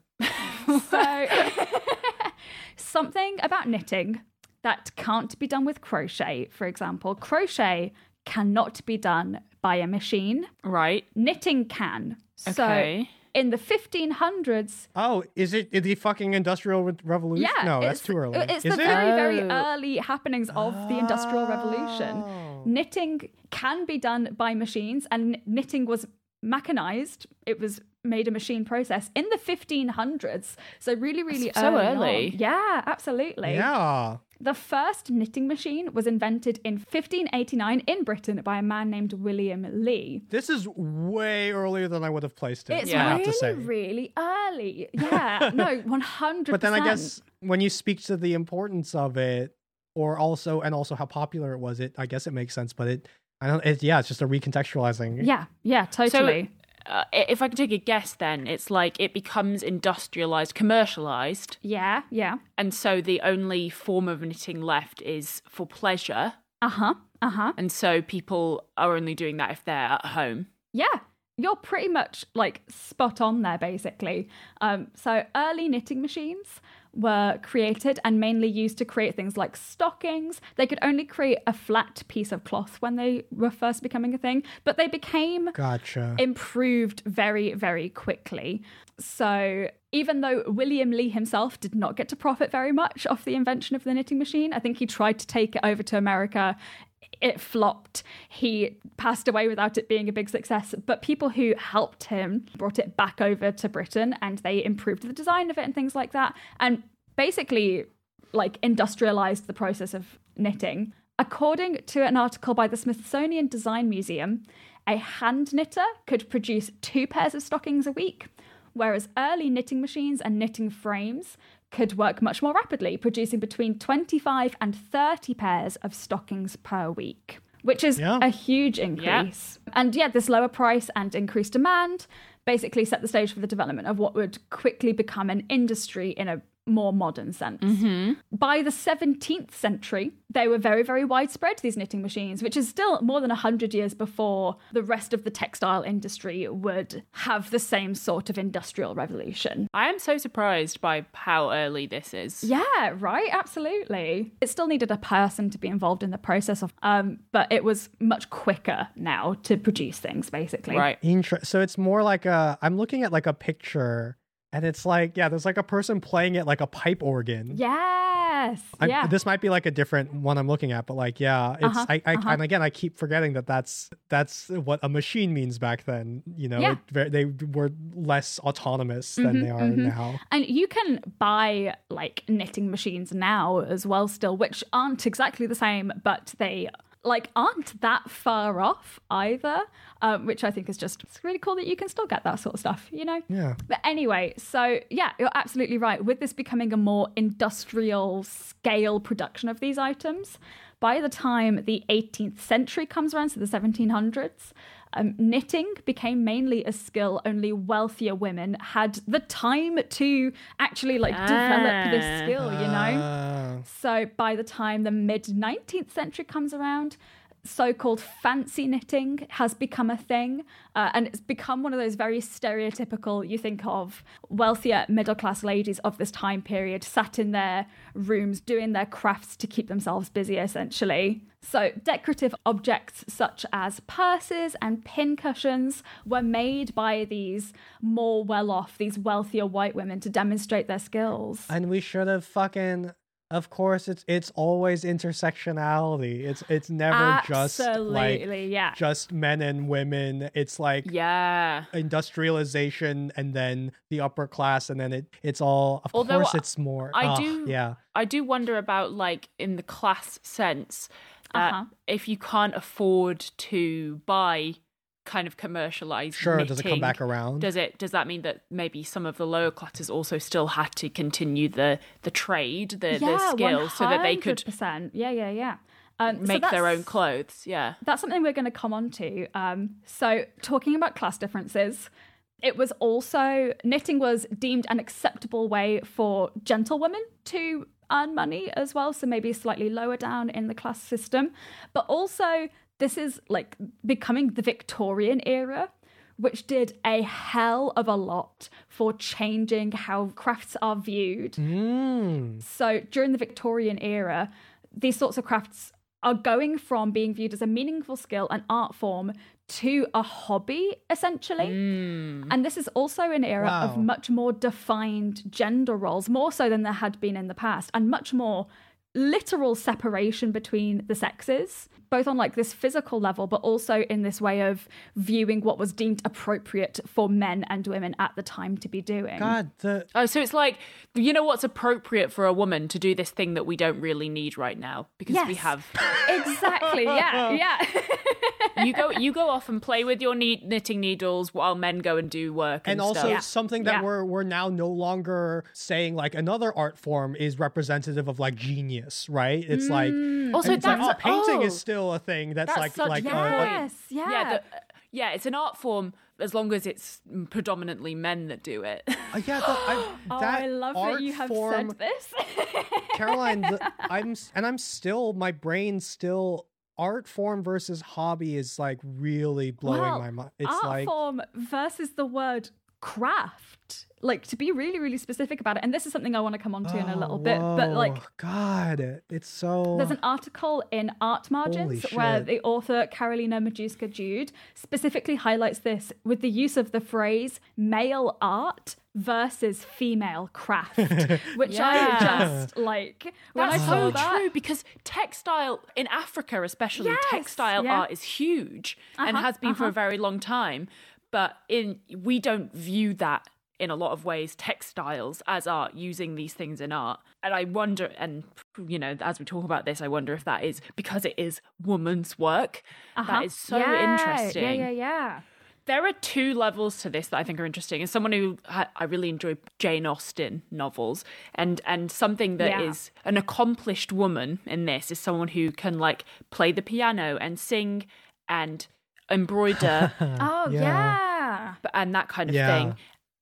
So, something about knitting that can't be done with crochet, for example. Crochet cannot be done by a machine. Right. Knitting can. Okay. So in the 1500s, Oh, is it the fucking Industrial Revolution? yeah, no, that's too early. It's is the it? very, very Oh. early happenings of the Industrial oh. Revolution. Knitting can be done by machines, and knitting was mechanized. It was made a machine process in the 1500s. So really, really That's so early on. early. Yeah, absolutely. Yeah. The first knitting machine was invented in 1589 in Britain by a man named William Lee. This is way earlier than I would have placed it. It's I have really, to say. really early. Yeah, no, 100%. But then I guess when you speak to the importance of it, or also and also how popular it was, it I guess it makes sense. But it, I don't. It, yeah, it's just a recontextualizing. Yeah, yeah, totally. Uh, if I can take a guess, then it's like it becomes industrialized, commercialized, yeah, yeah. and so the only form of knitting left is for pleasure. Uh huh, uh huh. And so people are only doing that if they're at home. Yeah, you're pretty much like spot on there, basically. Um, so early knitting machines were created and mainly used to create things like stockings. They could only create a flat piece of cloth when they were first becoming a thing, but they became Gotcha. improved very, very quickly. So, even though William Lee himself did not get to profit very much off the invention of the knitting machine, I think he tried to take it over to America. It flopped. He passed away without it being a big success. But people who helped him brought it back over to Britain and they improved the design of it and things like that. And basically, like, industrialized the process of knitting. According to an article by the Smithsonian Design Museum, a hand knitter could produce two pairs of stockings a week, whereas early knitting machines and knitting frames could work much more rapidly, producing between 25 and 30 pairs of stockings per week, which is Yeah. a huge increase. And yeah, this lower price and increased demand basically set the stage for the development of what would quickly become an industry in a more modern sense. By the 17th century, they were very, very widespread, these knitting machines, which is still more than 100 years before the rest of the textile industry would have the same sort of industrial revolution. I am so surprised by how early this is. Yeah, right, absolutely. It still needed a person to be involved in the process of, um, but it was much quicker now to produce things, basically. Right. Inter- so it's more like a. I'm looking at like a picture, and it's like yeah, there's like a person playing it like a pipe organ. Yes. I- yeah. this might be like a different one I'm looking at, but like, yeah, it's Uh-huh, I, I uh-huh. and again, I keep forgetting that that's that's what a machine means back then. You know, Yeah. it, they were less autonomous than they are mhm. now. And you can buy like knitting machines now as well, still, which aren't exactly the same, but they like aren't that far off either. Um, which I think is just it's really cool that you can still get that sort of stuff, you know. Yeah. But anyway, so yeah, you're absolutely right. With this becoming a more industrial scale production of these items, by the time the 18th century comes around, so the 1700s, um, knitting became mainly a skill only wealthier women had the time to actually like develop this skill, you know? So by the time the mid 19th century comes around, so called fancy knitting has become a thing. Uh, and it's become one of those very stereotypical, you think of wealthier middle class ladies of this time period sat in their rooms doing their crafts to keep themselves busy, essentially. So, decorative objects such as purses and pin cushions were made by these more well off, these wealthier white women to demonstrate their skills. And we should have fucking. Of course, it's it's always intersectionality. It's it's never just like yeah. just men and women. It's like yeah, industrialization and then the upper class, and then it it's all. Of Although course, it's more. I Ugh, do yeah. I do wonder about like in the class sense that Uh-huh. if you can't afford to buy kind of commercialized Sure, does it come back around? Does it does that mean that maybe some of the lower classes also still had to continue the the trade, the, the skill so that they could 100%. Yeah, yeah, yeah. Um, so make their own clothes? Yeah. That's something we're going to come on to. Um, so, talking about class differences, it was also knitting was deemed an acceptable way for gentlewomen to earn money as well. So, maybe slightly lower down in the class system. But also, this is like becoming the Victorian era. Which did a hell of a lot for changing how crafts are viewed. Mm. So during the Victorian era, these sorts of crafts are going from being viewed as a meaningful skill and art form to a hobby, essentially. And this is also an era of much more defined gender roles, more so than there had been in the past, and much more literal separation between the sexes, both on like this physical level, but also in this way of viewing what was deemed appropriate for men and women at the time to be doing. God, the Oh, so it's like you know what's appropriate for a woman to do this thing that we don't really need right now because we have Exactly. Yeah. Yeah. you go you go off and play with your knit- knitting needles while men go and do work and, and also stuff. something that Yeah. we're we're now no longer saying like another art form is representative of like genius, right? It's like mm. Also, it's like, that's- oh, painting oh. is still a thing that's, That's like such like a uh, point. Yes, yeah. yeah the, yeah it's an art form as long as it's predominantly men that do it uh, yeah, the, I, Oh, that I love art that you have form, said this. Caroline, the, I'm and I'm still my brain still art form versus hobby is like really blowing well, my mind. It's art like form versus the word craft. Like to be really, really specific about it. And this is something I want to come on to in a little bit. But like oh, God, it's so There's an article in Art Margins where the author Karolina Majewska Güde specifically highlights this with the use of the phrase male art versus female craft, which Yeah. I just like when That's I so saw that. true because textile in Africa, especially Yes, textile yeah. art, is huge and Uh-huh, has been for a uh-huh. very long time. But in we don't view that in a lot of ways textiles as art using these things in art and i wonder and you know as we talk about this i wonder if that is because it is woman's work Uh-huh. that is so Yeah, interesting Yeah, yeah, yeah. there are two levels to this that I think are interesting. As someone who I really enjoy Jane Austen novels, and and something that is Yeah. an accomplished woman in this is someone who can like play the piano and sing and embroider Oh Yeah. yeah. and that kind of Yeah. thing.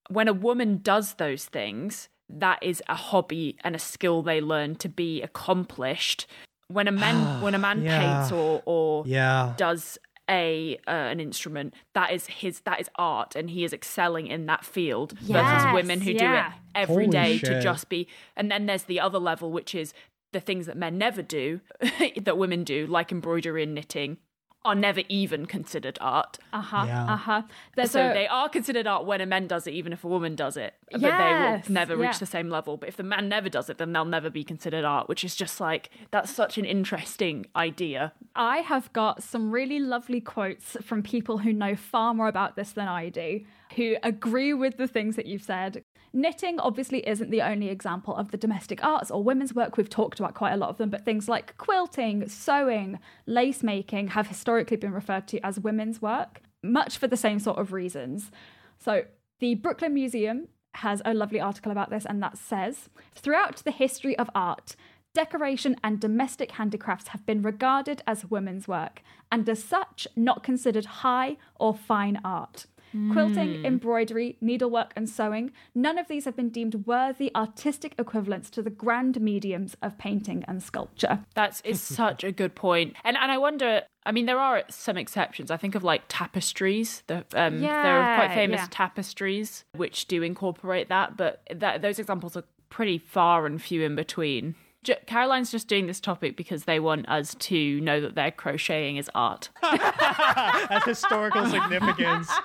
When a woman does those things, that is a hobby and a skill they learn to be accomplished. When a man when a man Yeah. paints or or yeah. does a uh, an instrument that is his that is art and he is excelling in that field versus women who yeah. do it every Holy day to just be and then there's the other level which is the things that men never do that women do like embroidery and knitting are never even considered art Uh huh. Yeah. Uh huh. So a, they are considered art when a man does it even if a woman does it but Yes, they will never yeah. reach the same level but if the man never does it then they'll never be considered art which is just like that's such an interesting idea I have got some really lovely quotes from people who know far more about this than I do, who agree with the things that you've said. Knitting obviously isn't the only example of the domestic arts or women's work. We've talked about quite a lot of them, but things like quilting, sewing, lace making have historically been referred to as women's work, much for the same sort of reasons. So, the Brooklyn Museum has a lovely article about this, and that says Throughout the history of art, decoration and domestic handicrafts have been regarded as women's work, and as such, not considered high or fine art. Quilting, embroidery, needlework, and sewing, none of these have been deemed worthy artistic equivalents to the grand mediums of painting and sculpture. That's is such a good point, and and I wonder. I mean, there are some exceptions. I think of like tapestries. The, um, there are quite famous yeah. tapestries which do incorporate that, but that, those examples are pretty far and few in between. J- Caroline's just doing this topic because they want us to know that their crocheting is art. That's historical significance.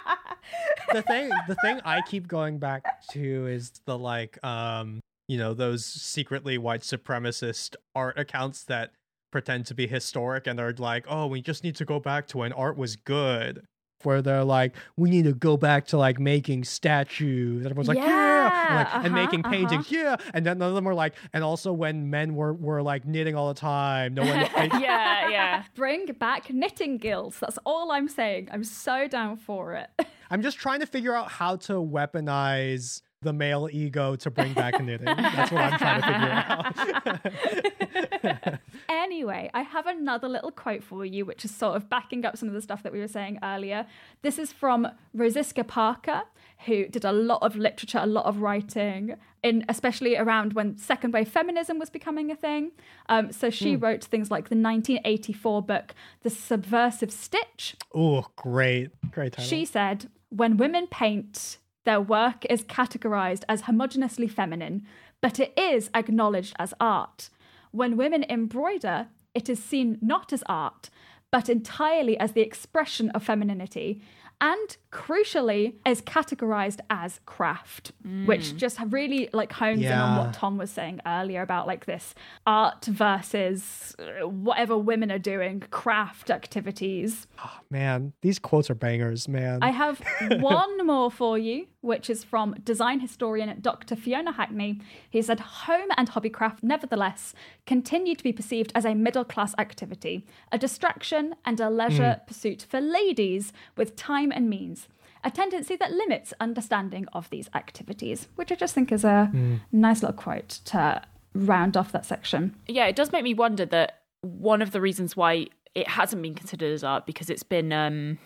the thing the thing I keep going back to is the like um you know those secretly white supremacist art accounts that pretend to be historic and are like, "Oh, we just need to go back to when art was good." Where they're like, "We need to go back to like making statues." And everyone's like, "Yeah," and, like, and Yeah, making uh-huh, paintings, yeah. And then none of them are like, and also when men were were like knitting all the time. No one. I- yeah, yeah. Bring back knitting guilds. That's all I'm saying. I'm so down for it. I'm just trying to figure out how to weaponize the male ego to bring back knitting. That's what I'm trying to figure out. Anyway, I have another little quote for you, which is sort of backing up some of the stuff that we were saying earlier. This is from Rozsika Parker, who did a lot of literature, a lot of writing, in especially around when second wave feminism was becoming a thing. Um, so she wrote things like the 1984 book, The Subversive Stitch, oh, great, great title. she said, when women paint, their work is categorized as homogeneously feminine, but it is acknowledged as art. When women embroider, it is seen not as art, but entirely as the expression of femininity, and crucially, is categorized as craft, which mm. just really like hones in on what Tom was saying earlier about like this art versus uh, whatever women are doing, craft activities. oh, Man, these quotes are bangers, man. I have one more for you, which is from design historian Dr. Fiona Hackney. He said, Home and hobbycraft, nevertheless, continue to be perceived as a middle class activity, a distraction and a leisure hmm. pursuit for ladies with time and means. A tendency that limits understanding of these activities, which I just think is a mm. nice little quote to round off that section. yeah, it does make me wonder that one of the reasons why it hasn't been considered as art because it's been, um,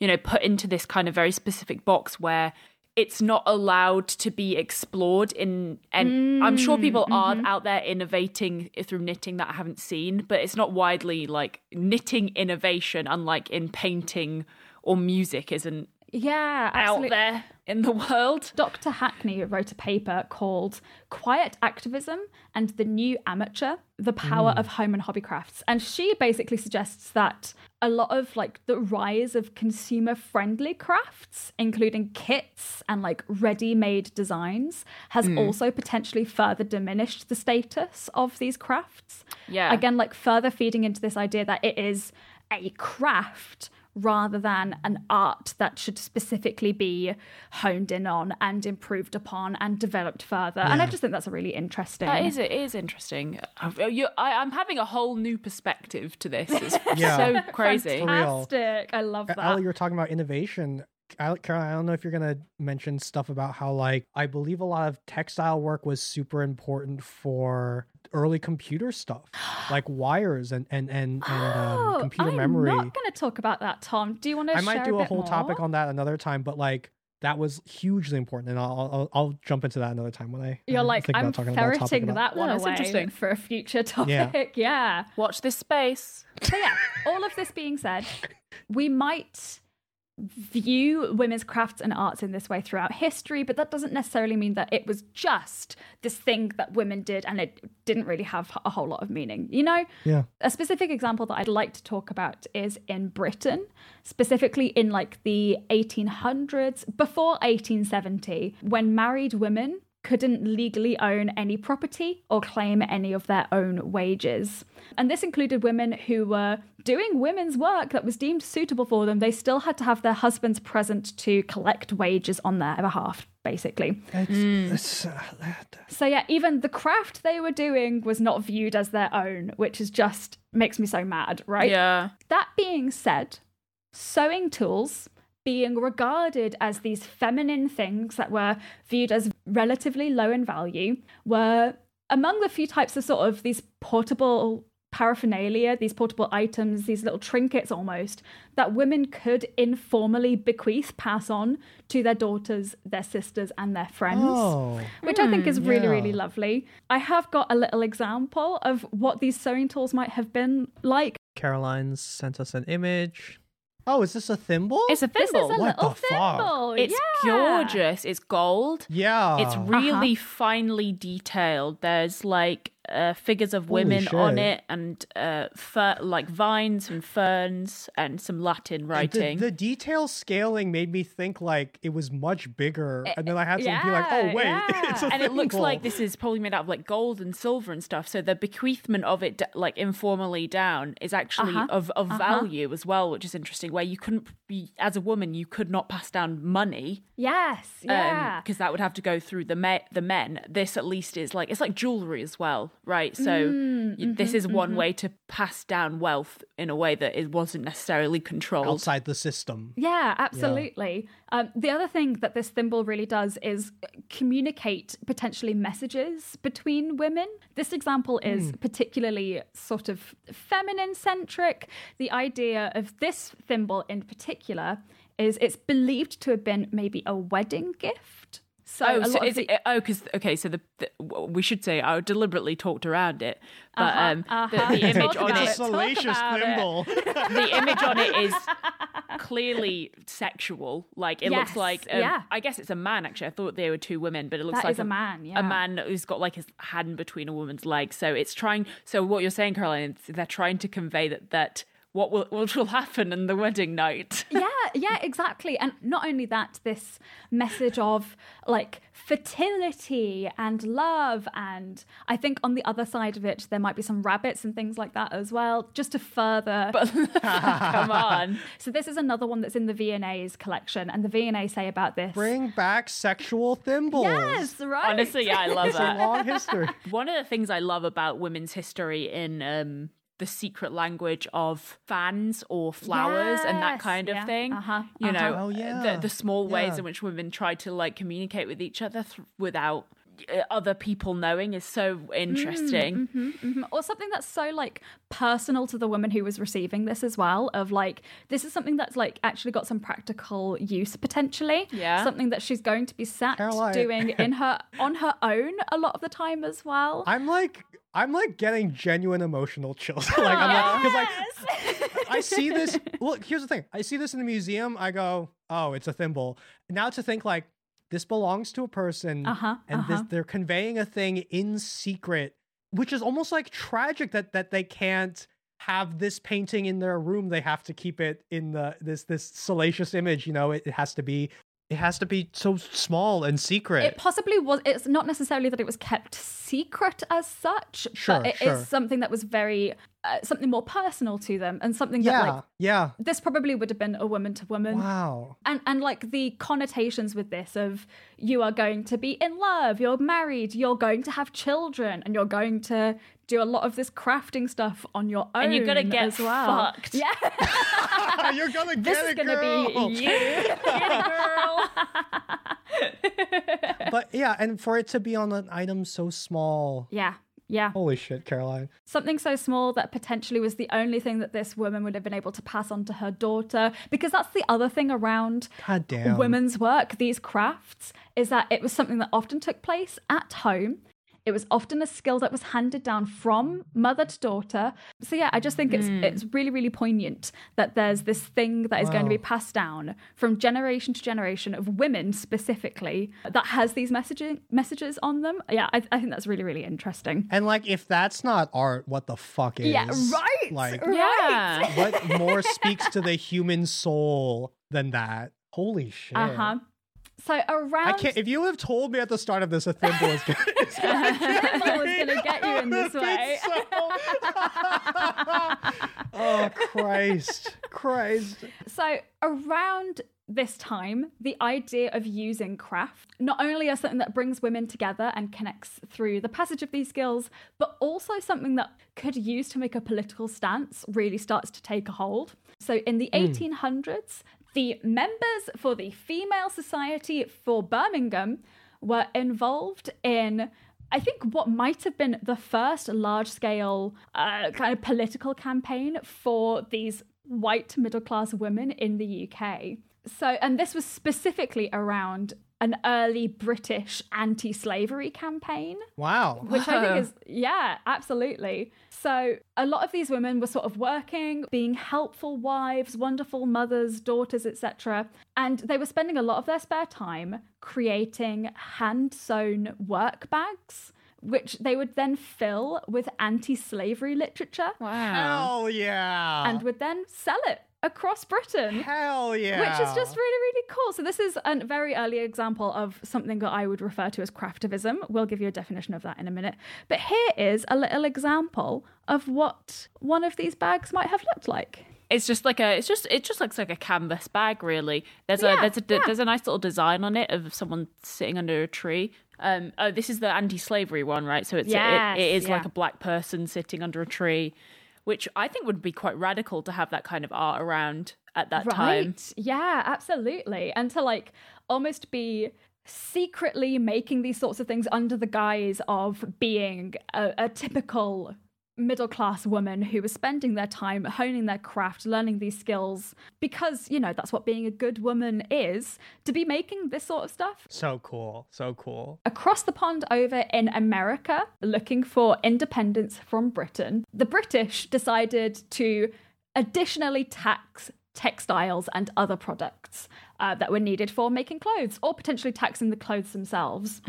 you know, put into this kind of very specific box where it's not allowed to be explored in and I'm sure mm, people are mm-hmm. out there innovating through knitting that I haven't seen, but it's not widely like knitting innovation, unlike in painting or music, isn't Yeah, out there in the world. Dr. Hackney wrote a paper called Quiet Activism and the New Amateur The Power hmm. of Home and Hobby Crafts. And she basically suggests that a lot of like the rise of consumer friendly crafts, including kits and like ready made designs, has hmm. also potentially further diminished the status of these crafts. Yeah. Again, like further feeding into this idea that it is a craft rather than an art that should specifically be honed in on and improved upon and developed further. And I just think that's a really interesting. That is it is interesting. I, uh, you, I, I'm having a whole new perspective to this. It's Yeah. so crazy. Fantastic. I love that. Ali, you were talking about innovation. I- Caroline, I don't know if you're gonna mention stuff about how, like, I believe a lot of textile work was super important for early computer stuff, like wires and and and, and um, Oh, computer I'm memory. not going to talk about that, Tom. Do you want to I share might do a, bit whole more? topic on that another time, but like that was hugely important, and I'll I'll, I'll jump into that another time when I You're uh, like, think I'm about talking about topic ferreting about- that one Yeah, away interesting. for a future topic. yeah. Watch this space. So yeah, all of this being said, we might view women's crafts and arts in this way throughout history, but that doesn't necessarily mean that it was just this thing that women did and it didn't really have a whole lot of meaning. You know, Yeah. a specific example that I'd like to talk about is in Britain, specifically in like the 1800s, before 1870, when married women couldn't legally own any property or claim any of their own wages. And this included women who were doing women's work that was deemed suitable for them. They still had to have their husbands present to collect wages on their behalf, basically. It's, it's, uh, So yeah, even the craft they were doing was not viewed as their own, which is just makes me so mad, right? Yeah. That being said, sewing tools being regarded as these feminine things that were viewed as relatively low in value were among the few types of sort of these portable paraphernalia, these portable items, these little trinkets almost, that women could informally bequeath, pass on to their daughters, their sisters, and their friends oh, which I think is hmm. really, yeah. really lovely. I have got a little example of what these sewing tools might have been like. Caroline sent us an image. Oh, is this a thimble? It's a This is thimble. a What little the fuck? thimble. It's yeah. gorgeous. It's gold. yeah, It's really uh-huh. finely detailed. There's like uh, figures of women on it, and uh, fer- like vines and ferns, and some Latin writing. The, the detail scaling made me think like it was much bigger, and then I had to be like, "Oh wait, yeah. it's a and it looks like this is probably made out of like gold and silver and stuff. So the bequeathment of it, like informally down, is actually Uh-huh, of of uh-huh. value as well, which is interesting. Where you couldn't be as a woman, you could not pass down money Yes, yeah. because that would have to go through the me- the men. This at least is like it's like jewelry as well, right? So Mm, y- this mm-hmm, is one way to pass down wealth in a way that it wasn't necessarily controlled. outside the system. Yeah, absolutely. Um, the other thing that this thimble really does is communicate potentially messages between women. This example is particularly sort of feminine centric. The idea of this thimble in particular is it's believed to have been maybe a wedding gift. So, oh, so is the- it, oh, because okay, so the, the we should say I deliberately talked around it, but Uh-huh, um, the- uh-huh. the, image on about it, it. Talk Salacious about it. thimble. the image on it is clearly sexual. Like it Yes, looks like um, yeah. I guess it's a man actually. I thought they were two women, but it looks That like is a man, yeah. a man who's got like his hand between a woman's legs. So it's trying. So what you're saying, Caroline, is they're trying to convey that that what will what will happen in the wedding night. yeah, yeah, exactly. And not only that, this message of like fertility and love. And I think on the other side of it, there might be some rabbits and things like that as well, just to further. Come on. So, this is another one that's in the V&A's collection. And the VNA say about this. Bring back sexual thimbles. Yes, right. Honestly, yeah, I love It's a long history. One of the things I love about women's history in um, the secret language of fans or flowers and that Yes, kind of yeah, thing. uh-huh, You know, uh-huh. Oh, yeah, the, the small ways yeah. in which women try to like communicate with each other th- without uh, other people knowing is so interesting. Mhm. Or something that's so like personal to the woman who was receiving this as well. Of like, this is something that's like actually got some practical use potentially. Yeah. Something that she's going to be sat Caroline. doing in her on her own a lot of the time as well. I'm like I'm like getting genuine emotional chills. like I'm like because like I see this. Look, here's the thing. I see this in the museum. I go, oh, it's a thimble. Now to think like this belongs to a person, Uh-huh, and uh-huh. they're conveying a thing in secret, which is almost like tragic that that they can't have this painting in their room. They have to keep it in the this this salacious image. You know, it, it has to be. It has to be so small and secret. It possibly was. It's not necessarily that it was kept secret as such, Sure, but it is sure. something that was very uh, something more personal to them, and something that yeah, like yeah. this probably would have been a woman to woman. Wow. and and like the connotations with this of you are going to be in love you're married you're going to have children and you're going to do a lot of this crafting stuff on your own And you're gonna get as well fucked. yeah You're gonna this get is it, gonna girl. be you but yeah, and for it to be on an item so small. yeah yeah. Holy shit, Caroline. something so small that potentially was the only thing that this woman would have been able to pass on to her daughter because that's the other thing around women's work these crafts is that it was something that often took place at home it was often a skill that was handed down from mother to daughter so yeah i just think it's Hmm. it's really really poignant that there's this thing that is going to be passed down from generation to generation of women specifically that has these messaging messages on them yeah i, I think that's really really interesting And like, if that's not art, what the fuck is? yeah right Like, right what more speaks to the human soul than that? Holy shit. uh-huh so around I can't. If you have told me at the start of this a thimble is was gonna get you in this way. oh Christ, Christ. So, around this time, the idea of using craft not only as something that brings women together and connects through the passage of these skills, but also something that could use to make a political stance really starts to take a hold. So, in the hmm. 1800s, the members for the Female Society for Birmingham were involved in I think what might have been the first large scale uh, kind of political campaign for these white middle class women in the UK. So, and this was specifically around an early British anti slavery campaign Wow. which I think is yeah, absolutely. So a lot of these women were sort of working, being helpful wives, wonderful mothers, daughters, etc. And they were spending a lot of their spare time creating hand-sewn work bags which they would then fill with anti-slavery literature Wow. Hell yeah. and would then sell it across Britain. Hell yeah. Which is just really, really cool. So, this is a very early example of something that I would refer to as craftivism. We'll give you a definition of that in a minute. But here is a little example of what one of these bags might have looked like. It's just like a. It's just. It just looks like a canvas bag, really. There's a. Yeah, There's a. yeah. There's a nice little design on it of someone sitting under a tree. Um. Oh, this is the anti-slavery one, right? So it's. Yes, it, it is like a black person sitting under a tree, which I think would be quite radical to have that kind of art around at that time. Right. Yeah, absolutely. And to like almost be secretly making these sorts of things under the guise of being a, a typical middle class woman who was spending their time honing their craft, learning these skills, because, you know, that's what being a good woman is, to be making this sort of stuff so cool. So cool. across the pond over in America, looking for independence from Britain, the British decided to additionally tax textiles and other products uh, that were needed for making clothes or potentially taxing the clothes themselves.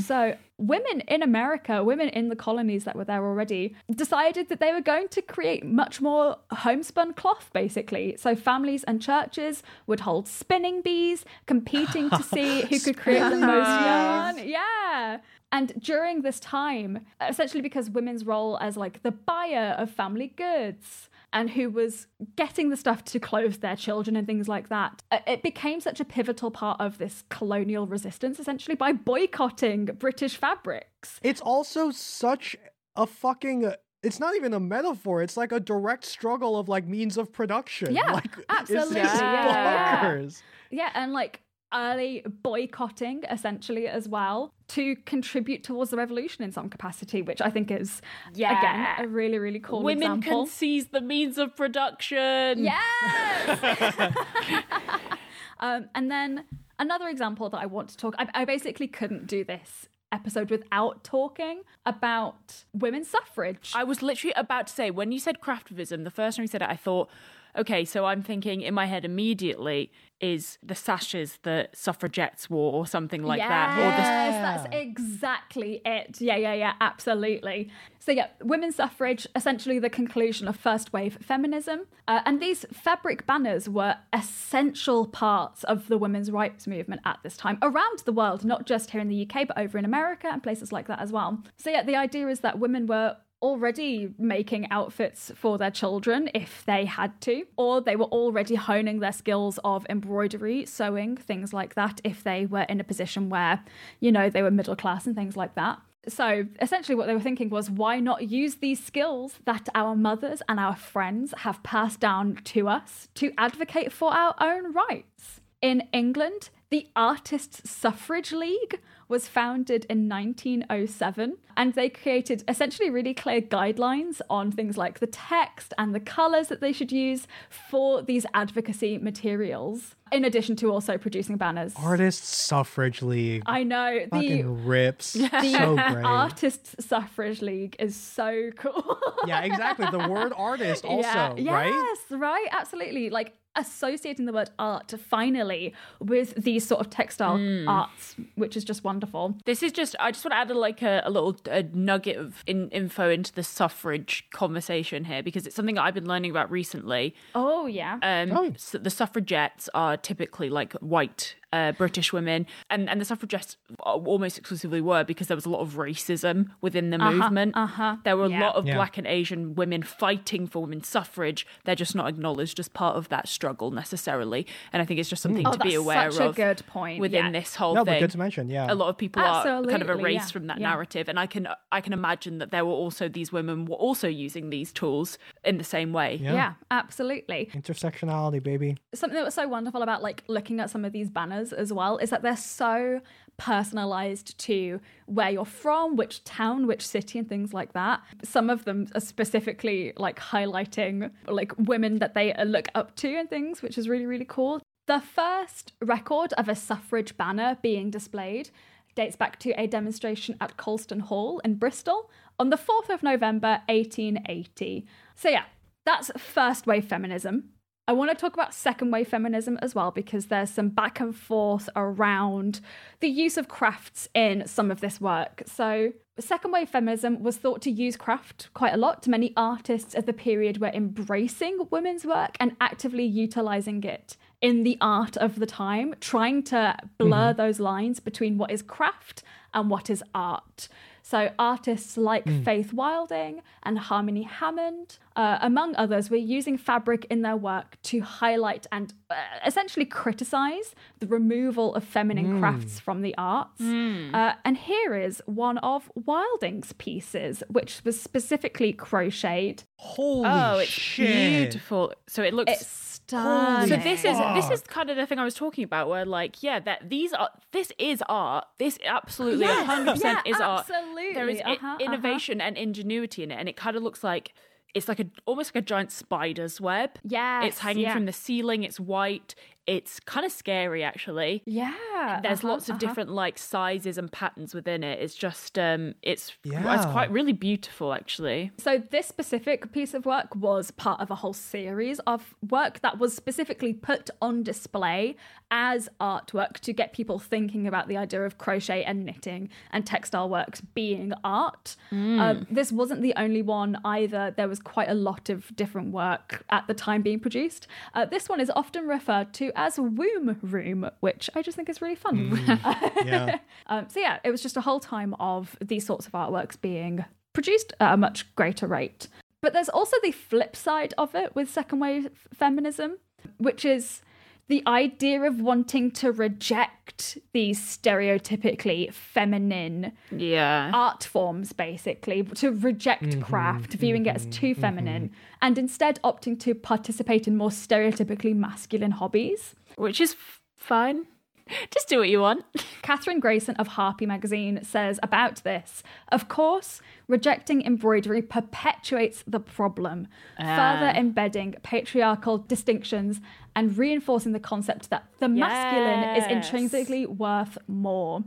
So, women in America, women in the colonies that were there already, decided that they were going to create much more homespun cloth, basically. So, families and churches would hold spinning bees, competing to see who could create the most yarn. Yeah. And during this time, essentially because women's role as like the buyer of family goods and who was getting the stuff to clothe their children and things like that, uh, it became such a pivotal part of this colonial resistance essentially by boycotting British fabrics. It's also such a fucking. It's not even a metaphor. It's like a direct struggle of like means of production. Yeah, like, it's- absolutely. It's, Yeah. bonkers. Yeah, and like early boycotting essentially as well to contribute towards the revolution in some capacity, which I think is Yeah. again a really really cool Women example. can seize the means of production. Yes. um, and then another example that I want to talk. I, I basically couldn't do this episode without talking about women's suffrage. I was literally about to say when you said craftivism, the first time you said it, I thought, okay, so I'm thinking in my head immediately is the sashes that suffragettes wore or something like that, or the Yes, that's exactly it. Yeah, yeah, yeah, absolutely. So, yeah, women's suffrage, essentially the conclusion of first wave feminism. Uh, and these fabric banners were essential parts of the women's rights movement at this time around the world, not just here in the UK, but over in America and places like that as well. So, yeah, the idea is that women were already making outfits for their children if they had to, or they were already honing their skills of embroidery, sewing, things like that, if they were in a position where, you know, they were middle class and things like that. So essentially, what they were thinking was why not use these skills that our mothers and our friends have passed down to us to advocate for our own rights? In England, the Artists' Suffrage League was founded in 1907 and they created essentially really clear guidelines on things like the text and the colours that they should use for these advocacy materials, in addition to also producing banners. Artists Suffrage League. I know. The, Fucking rips. the so great. Artists' Suffrage League is so cool. yeah, exactly. The word artist also, yeah. right? Yes, right, absolutely. Like associating the word art finally with these sort of textile Hmm. arts, which is just wonderful. This is just, I just want to add a, like a, a little a nugget of in, info into the suffrage conversation here because it's something I've been learning about recently. Oh, yeah. Um, so the suffragettes are typically like white uh, British women, and, and the suffragettes almost exclusively were because there was a lot of racism within the Uh-huh, movement. uh-huh, There were yeah. a lot of Yeah. black and Asian women fighting for women's suffrage. They're just not acknowledged as part of that struggle necessarily. And I think it's just something Oh, to be that's aware such a good point, within yeah. this whole No, but thing. good to mention, yeah. A lot of people are kind of erased yeah, from that yeah. narrative, and I can I can imagine that there were also these women were also using these tools in the same way. Yeah. absolutely. Intersectionality, baby. Something that was so wonderful about like looking at some of these banners as well is that they're so personalized to where you're from, which town, which city, and things like that. Some of them are specifically like highlighting like women that they look up to and things, which is really, really cool. The first record of a suffrage banner being displayed dates back to a demonstration at Colston Hall in Bristol on the 4th of November 1880. So, yeah, that's first wave feminism. I want to talk about second wave feminism as well because there's some back and forth around the use of crafts in some of this work. So, second wave feminism was thought to use craft quite a lot. Many artists of the period were embracing women's work and actively utilizing it in the art of the time, trying to blur mm-hmm. those lines between what is craft and what is art. So, artists like Faith Wilding and Harmony Hammond, uh, among others, were using fabric in their work to highlight and uh, essentially criticize the removal of feminine Mm. crafts from the arts. Uh, and here is one of Wilding's pieces, which was specifically crocheted. Holy oh, it's beautiful. So it looks It's stunning. So this is this is kind of the thing I was talking about, where like, yeah, that these are this is art. This absolutely Yes, hundred percent yeah, is art. absolutely, There is i- uh-huh, innovation and ingenuity in it, and it kind of looks like it's like a almost like a giant spider's web. Yeah, it's hanging yeah. from the ceiling. It's white. It's kind of scary actually. Yeah. There's uh-huh, lots of uh-huh. different like sizes and patterns within it. It's just um it's yeah. it's quite really beautiful actually. So this specific piece of work was part of a whole series of work that was specifically put on display as artwork to get people thinking about the idea of crochet and knitting and textile works being art. Mm. Um, this wasn't the only one either. There was quite a lot of different work at the time being produced. Uh, this one is often referred to as womb room, which I just think is really fun. yeah. Um, so yeah, it was just a whole time of these sorts of artworks being produced at a much greater rate. But there's also the flip side of it with second wave feminism, which is the idea of wanting to reject these stereotypically feminine yeah. art forms, basically, to reject Mm-hmm, craft, viewing it as too feminine, and instead opting to participate in more stereotypically masculine hobbies. Which is f- fine. Just do what you want. Catherine Grayson of Harpy magazine says about this Of course, rejecting embroidery perpetuates the problem, further Ah. embedding patriarchal distinctions and reinforcing the concept that the masculine is intrinsically worth more.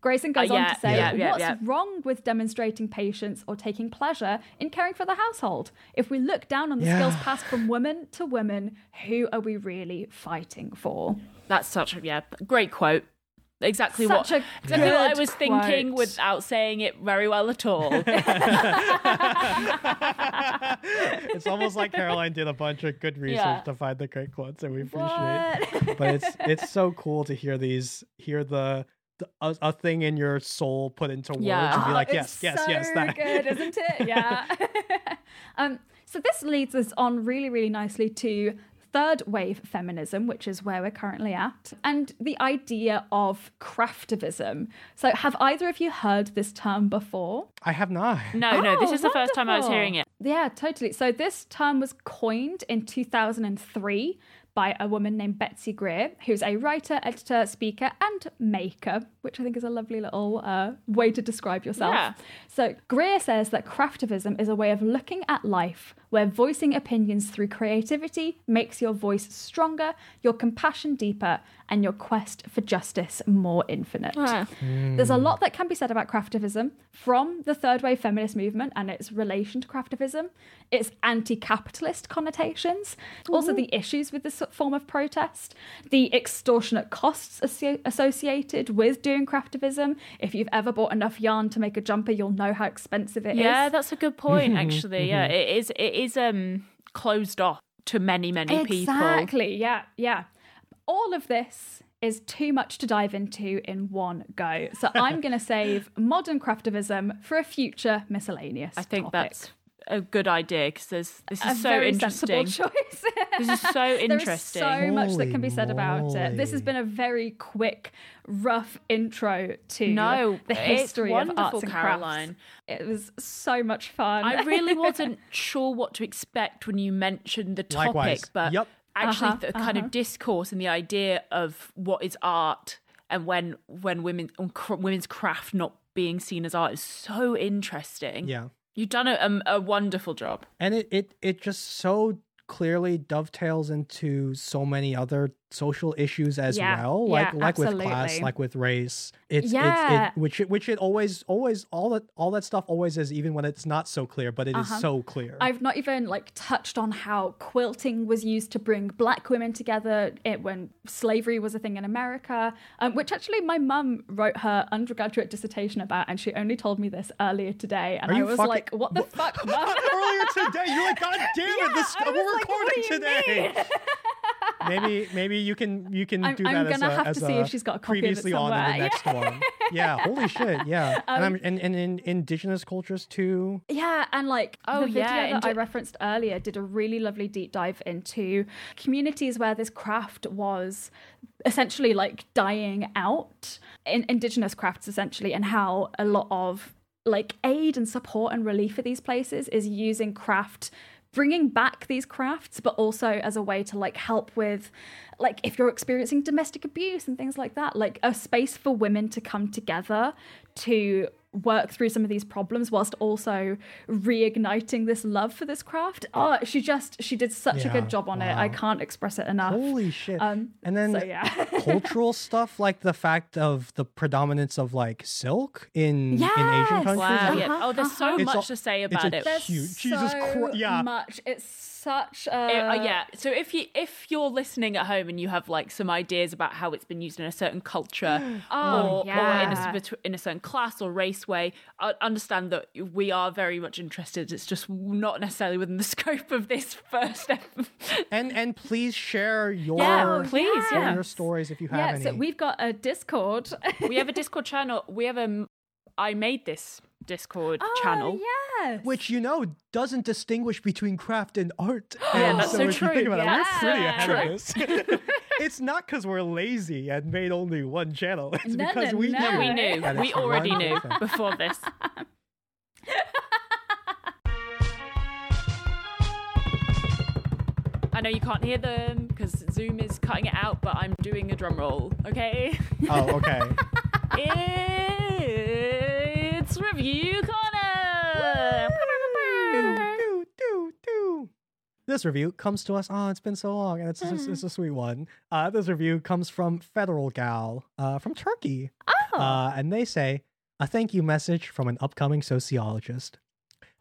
Grayson goes Uh, on to say, yeah, yeah, What's yeah. wrong with demonstrating patience or taking pleasure in caring for the household? If we look down on the Yeah. skills passed from woman to woman, who are we really fighting for? That's such a yeah, great quote. Exactly Such what exactly what I good was thinking without saying it very well at all. it's almost like Caroline did a bunch of good research Yeah. to find the great quotes, and we appreciate. What? it. But it's it's so cool to hear these, hear the, the a, a thing in your soul put into words, Yeah. and be Oh, like, it's yes, yes, so yes, that. good, isn't it? Yeah. um, so this leads us on really, really nicely to third wave feminism, which is where we're currently at, and the idea of craftivism. So, have either of you heard this term before? I have not. No, no, this Oh, is the first time I was hearing it. Yeah, totally. So this term was coined in 2003 by a woman named Betsy Greer, who's a writer, editor, speaker, and maker, which I think is a lovely little uh, way to describe yourself. Yeah. So Greer says that craftivism is a way of looking at life where voicing opinions through creativity makes your voice stronger, your compassion deeper, and your quest for justice more infinite. Ah. There's a lot that can be said about craftivism from the third wave feminist movement and its relation to craftivism, its anti capitalist connotations, also the issues with this form of protest, the extortionate costs asso- associated with doing craftivism. If you've ever bought enough yarn to make a jumper, you'll know how expensive it is. yeah, that's a good point. Mhm, Actually, yeah, mhm. it is. It is um closed off to many, many people. Exactly. Yeah. Yeah. All of this is too much to dive into in one go. So I'm going to save modern craftivism for a future miscellaneous. I think topic. that's a good idea because there's this is a so interesting. choice. This is so interesting. There's so much that can be said about it. This has been a very quick, rough intro to No, the history of arts and crafts. Caroline. It was so much fun. I really wasn't sure what to expect when you mentioned the topic, Likewise. but Yep. actually Uh-huh, the kind uh-huh. of discourse and the idea of what is art and when when women women's craft not being seen as art is so interesting. Yeah. You've done a, um, a wonderful job. and it, it it just so clearly dovetails into so many other social issues as Yeah, well like yeah, like with class like with race it's Yeah. it's it, which it which it always always all that all that stuff always is even when it's not so clear but it is Uh-huh. so clear I've not even like touched on how quilting was used to bring black women together it, when slavery was a thing in America, um, which actually my mum wrote her undergraduate dissertation about, and she only told me this earlier today, and Are I was fucking- like, "What the fuck?" Mum?" earlier today you're like god damn it this we're like, recording today mean?" maybe maybe you can you can I'm- do that I'm as gonna a, have to see if she's got a copy of it previously on in the somewhere. next one. Yeah holy shit yeah. And Um, I'm and, and in indigenous cultures too. Yeah, and like Oh, the video yeah, that and I referenced earlier did a really lovely deep dive into communities where this craft was essentially like dying out. In indigenous crafts essentially and how a lot of like aid and support and relief for these places is using craft bringing back these crafts but also as a way to like help with like if you're experiencing domestic abuse and things like that like a space for women to come together to work through some of these problems whilst also reigniting this love for this craft. Oh, she just she did such a good job on it. I can't express it enough. Holy shit. Um, and then so yeah. cultural stuff like the fact of the predominance of like silk in in Asian countries. Wow. Like, Yeah. Oh, there's so It's much all- to say it's about a it. There's Huge. Jesus so Christ. Yeah. much. It's such a Uh, yeah. So if you if you're listening at home and you have like some ideas about how it's been used in a certain culture Oh, or, or in a in a certain class or race way, I understand that we are very much interested. It's just not necessarily within the scope of this first. ep- And and please share your Yeah, please, share yeah. your stories if you have yeah, any. so we've got a Discord. we have a Discord channel. We have a I made this Discord Oh, channel. yes. which you know doesn't distinguish between craft and art. Yeah, that's so if you true. think about it, Yes. we're pretty ahead True. of this. it's not because we're lazy and made only one channel. It's No, because no, we no. knew. We knew. that We it's already one knew before this. I know you can't hear them because Zoom is cutting it out, but I'm doing a drum roll, okay? Oh, okay. it's Review Corner! do, do, do. This review comes to us. Oh, it's been so long, and it's it's, it's a sweet one. Uh, this review comes from Federal Gal uh, from Turkey, Oh. uh, and they say a thank you message from an upcoming sociologist.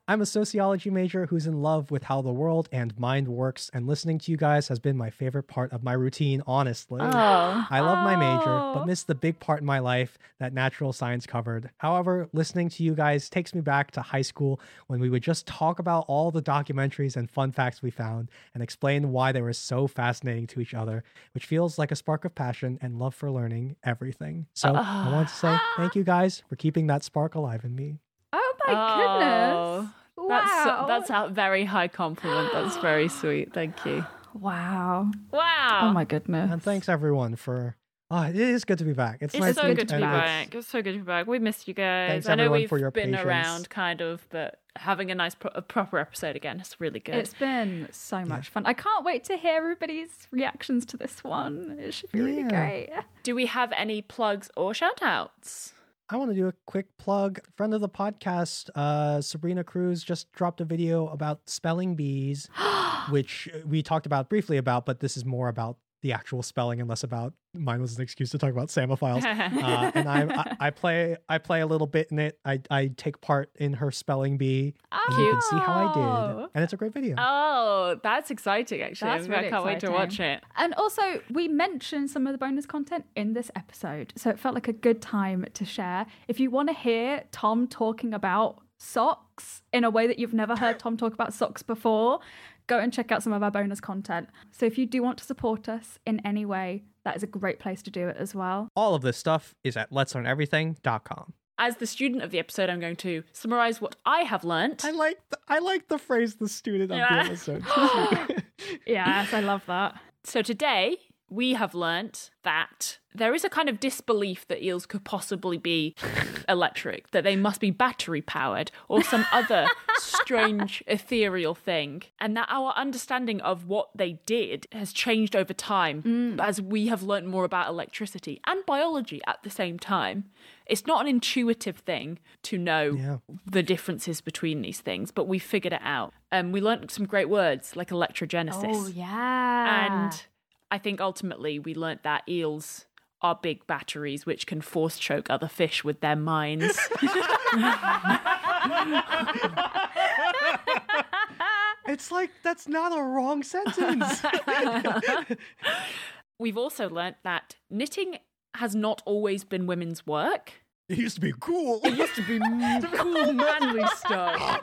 I'm a sociology major who's in love with how the world and mind works, and listening to you guys has been my favorite part of my routine, honestly. Oh. I love my major, Oh. but miss the big part in my life that natural science covered. However, listening to you guys takes me back to high school when we would just talk about all the documentaries and fun facts we found and explain why they were so fascinating to each other, which feels like a spark of passion and love for learning everything. So I want to say thank you guys for keeping that spark alive in me. Oh my Oh, goodness. That's, Wow. that's a very high compliment. That's very sweet. Thank you. wow. Wow. Oh my goodness. And thanks everyone for. Oh, it is good to be back. It's, It's nice so to- good to be and it's- back. It's so good to be back. We missed you guys. Thanks, I know everyone, we've for your been patience. around, kind of, but having a nice, pro- a proper episode again is really good. It's been so much fun. I can't wait to hear everybody's reactions to this one. It should be really great. Do we have any plugs or shout outs? I want to do a quick plug. Friend of the podcast, uh, Sabrina Cruz, just dropped a video about spelling bees, which we talked about briefly about, but this is more about the actual spelling and less about mine was an excuse to talk about Samophiles. uh, and I, I I play I play a little bit in it. I I take part in her spelling bee, and you can see how I Oh. did, and it's a great video. Oh, that's exciting, actually. That's I can't wait to watch it. And also, we mentioned some of the bonus content in this episode, so it felt like a good time to share. If you want to hear Tom talking about socks in a way that you've never heard Tom talk about socks before, go and check out some of our bonus content. So if you do want to support us in any way, that is a great place to do it as well. All of this stuff is at letslearneverything.com. As the student of the episode, I'm going to summarize what I have learnt. I like the, I like the phrase "the student of Yeah. the episode." Yes, I love that. So today we have learnt that there is a kind of disbelief that eels could possibly be electric, that they must be battery powered or some other strange ethereal thing, and that our understanding of what they did has changed over time as we have learnt more about electricity and biology at the same time. It's not an intuitive thing to know Yeah. the differences between these things, but we figured it out. Um, we learnt some great words like electrogenesis. Oh, yeah. And I think ultimately we learnt that eels are big batteries which can force choke other fish with their minds. it's like that's not a wrong sentence. We've also learnt that knitting has not always been women's work. it used to be cool. It used to be cool, manly stuff.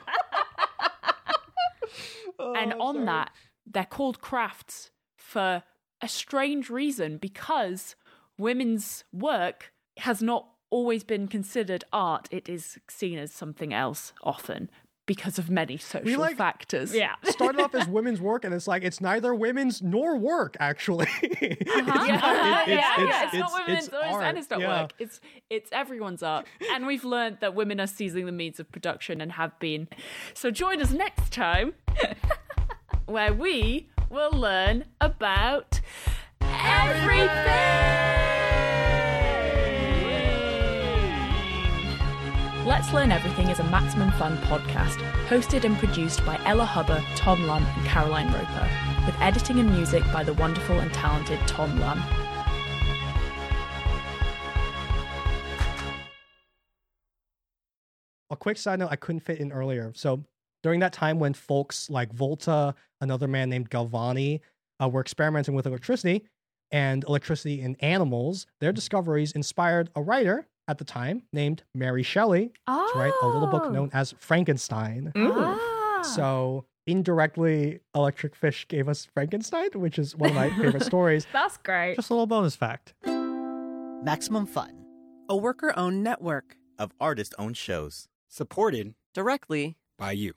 Oh, and on that, they're called crafts for a strange reason because women's work has not always been considered art. It is seen as something else often because of many social like- factors. Yeah. started off as women's work, and it's like it's neither women's nor work actually. Uh-huh. Yeah, It's- yeah, it's- yeah, it's- It's, not it's- women's it's it's, art, and it's not yeah. work. It's it's everyone's art. And we've learned that women are seizing the means of production and have been. So join us next time where we will learn about everything. Let's Learn Everything is a Maximum Fun podcast, hosted and produced by Ella Hubber, Tom Lum, and Caroline Roper, with editing and music by the wonderful and talented Tom Lum. a quick side note I couldn't fit in earlier. So during that time when folks like Volta, another man named Galvani, uh, were experimenting with electricity and electricity in animals, their discoveries inspired a writer at the time named Mary Shelley to write a little book Oh. known as Frankenstein. Ah. So indirectly, Electric Fish gave us Frankenstein, which is one of my favorite stories. That's great. Just a little bonus fact. Maximum Fun, a worker owned network of artist owned shows. Supported directly by you.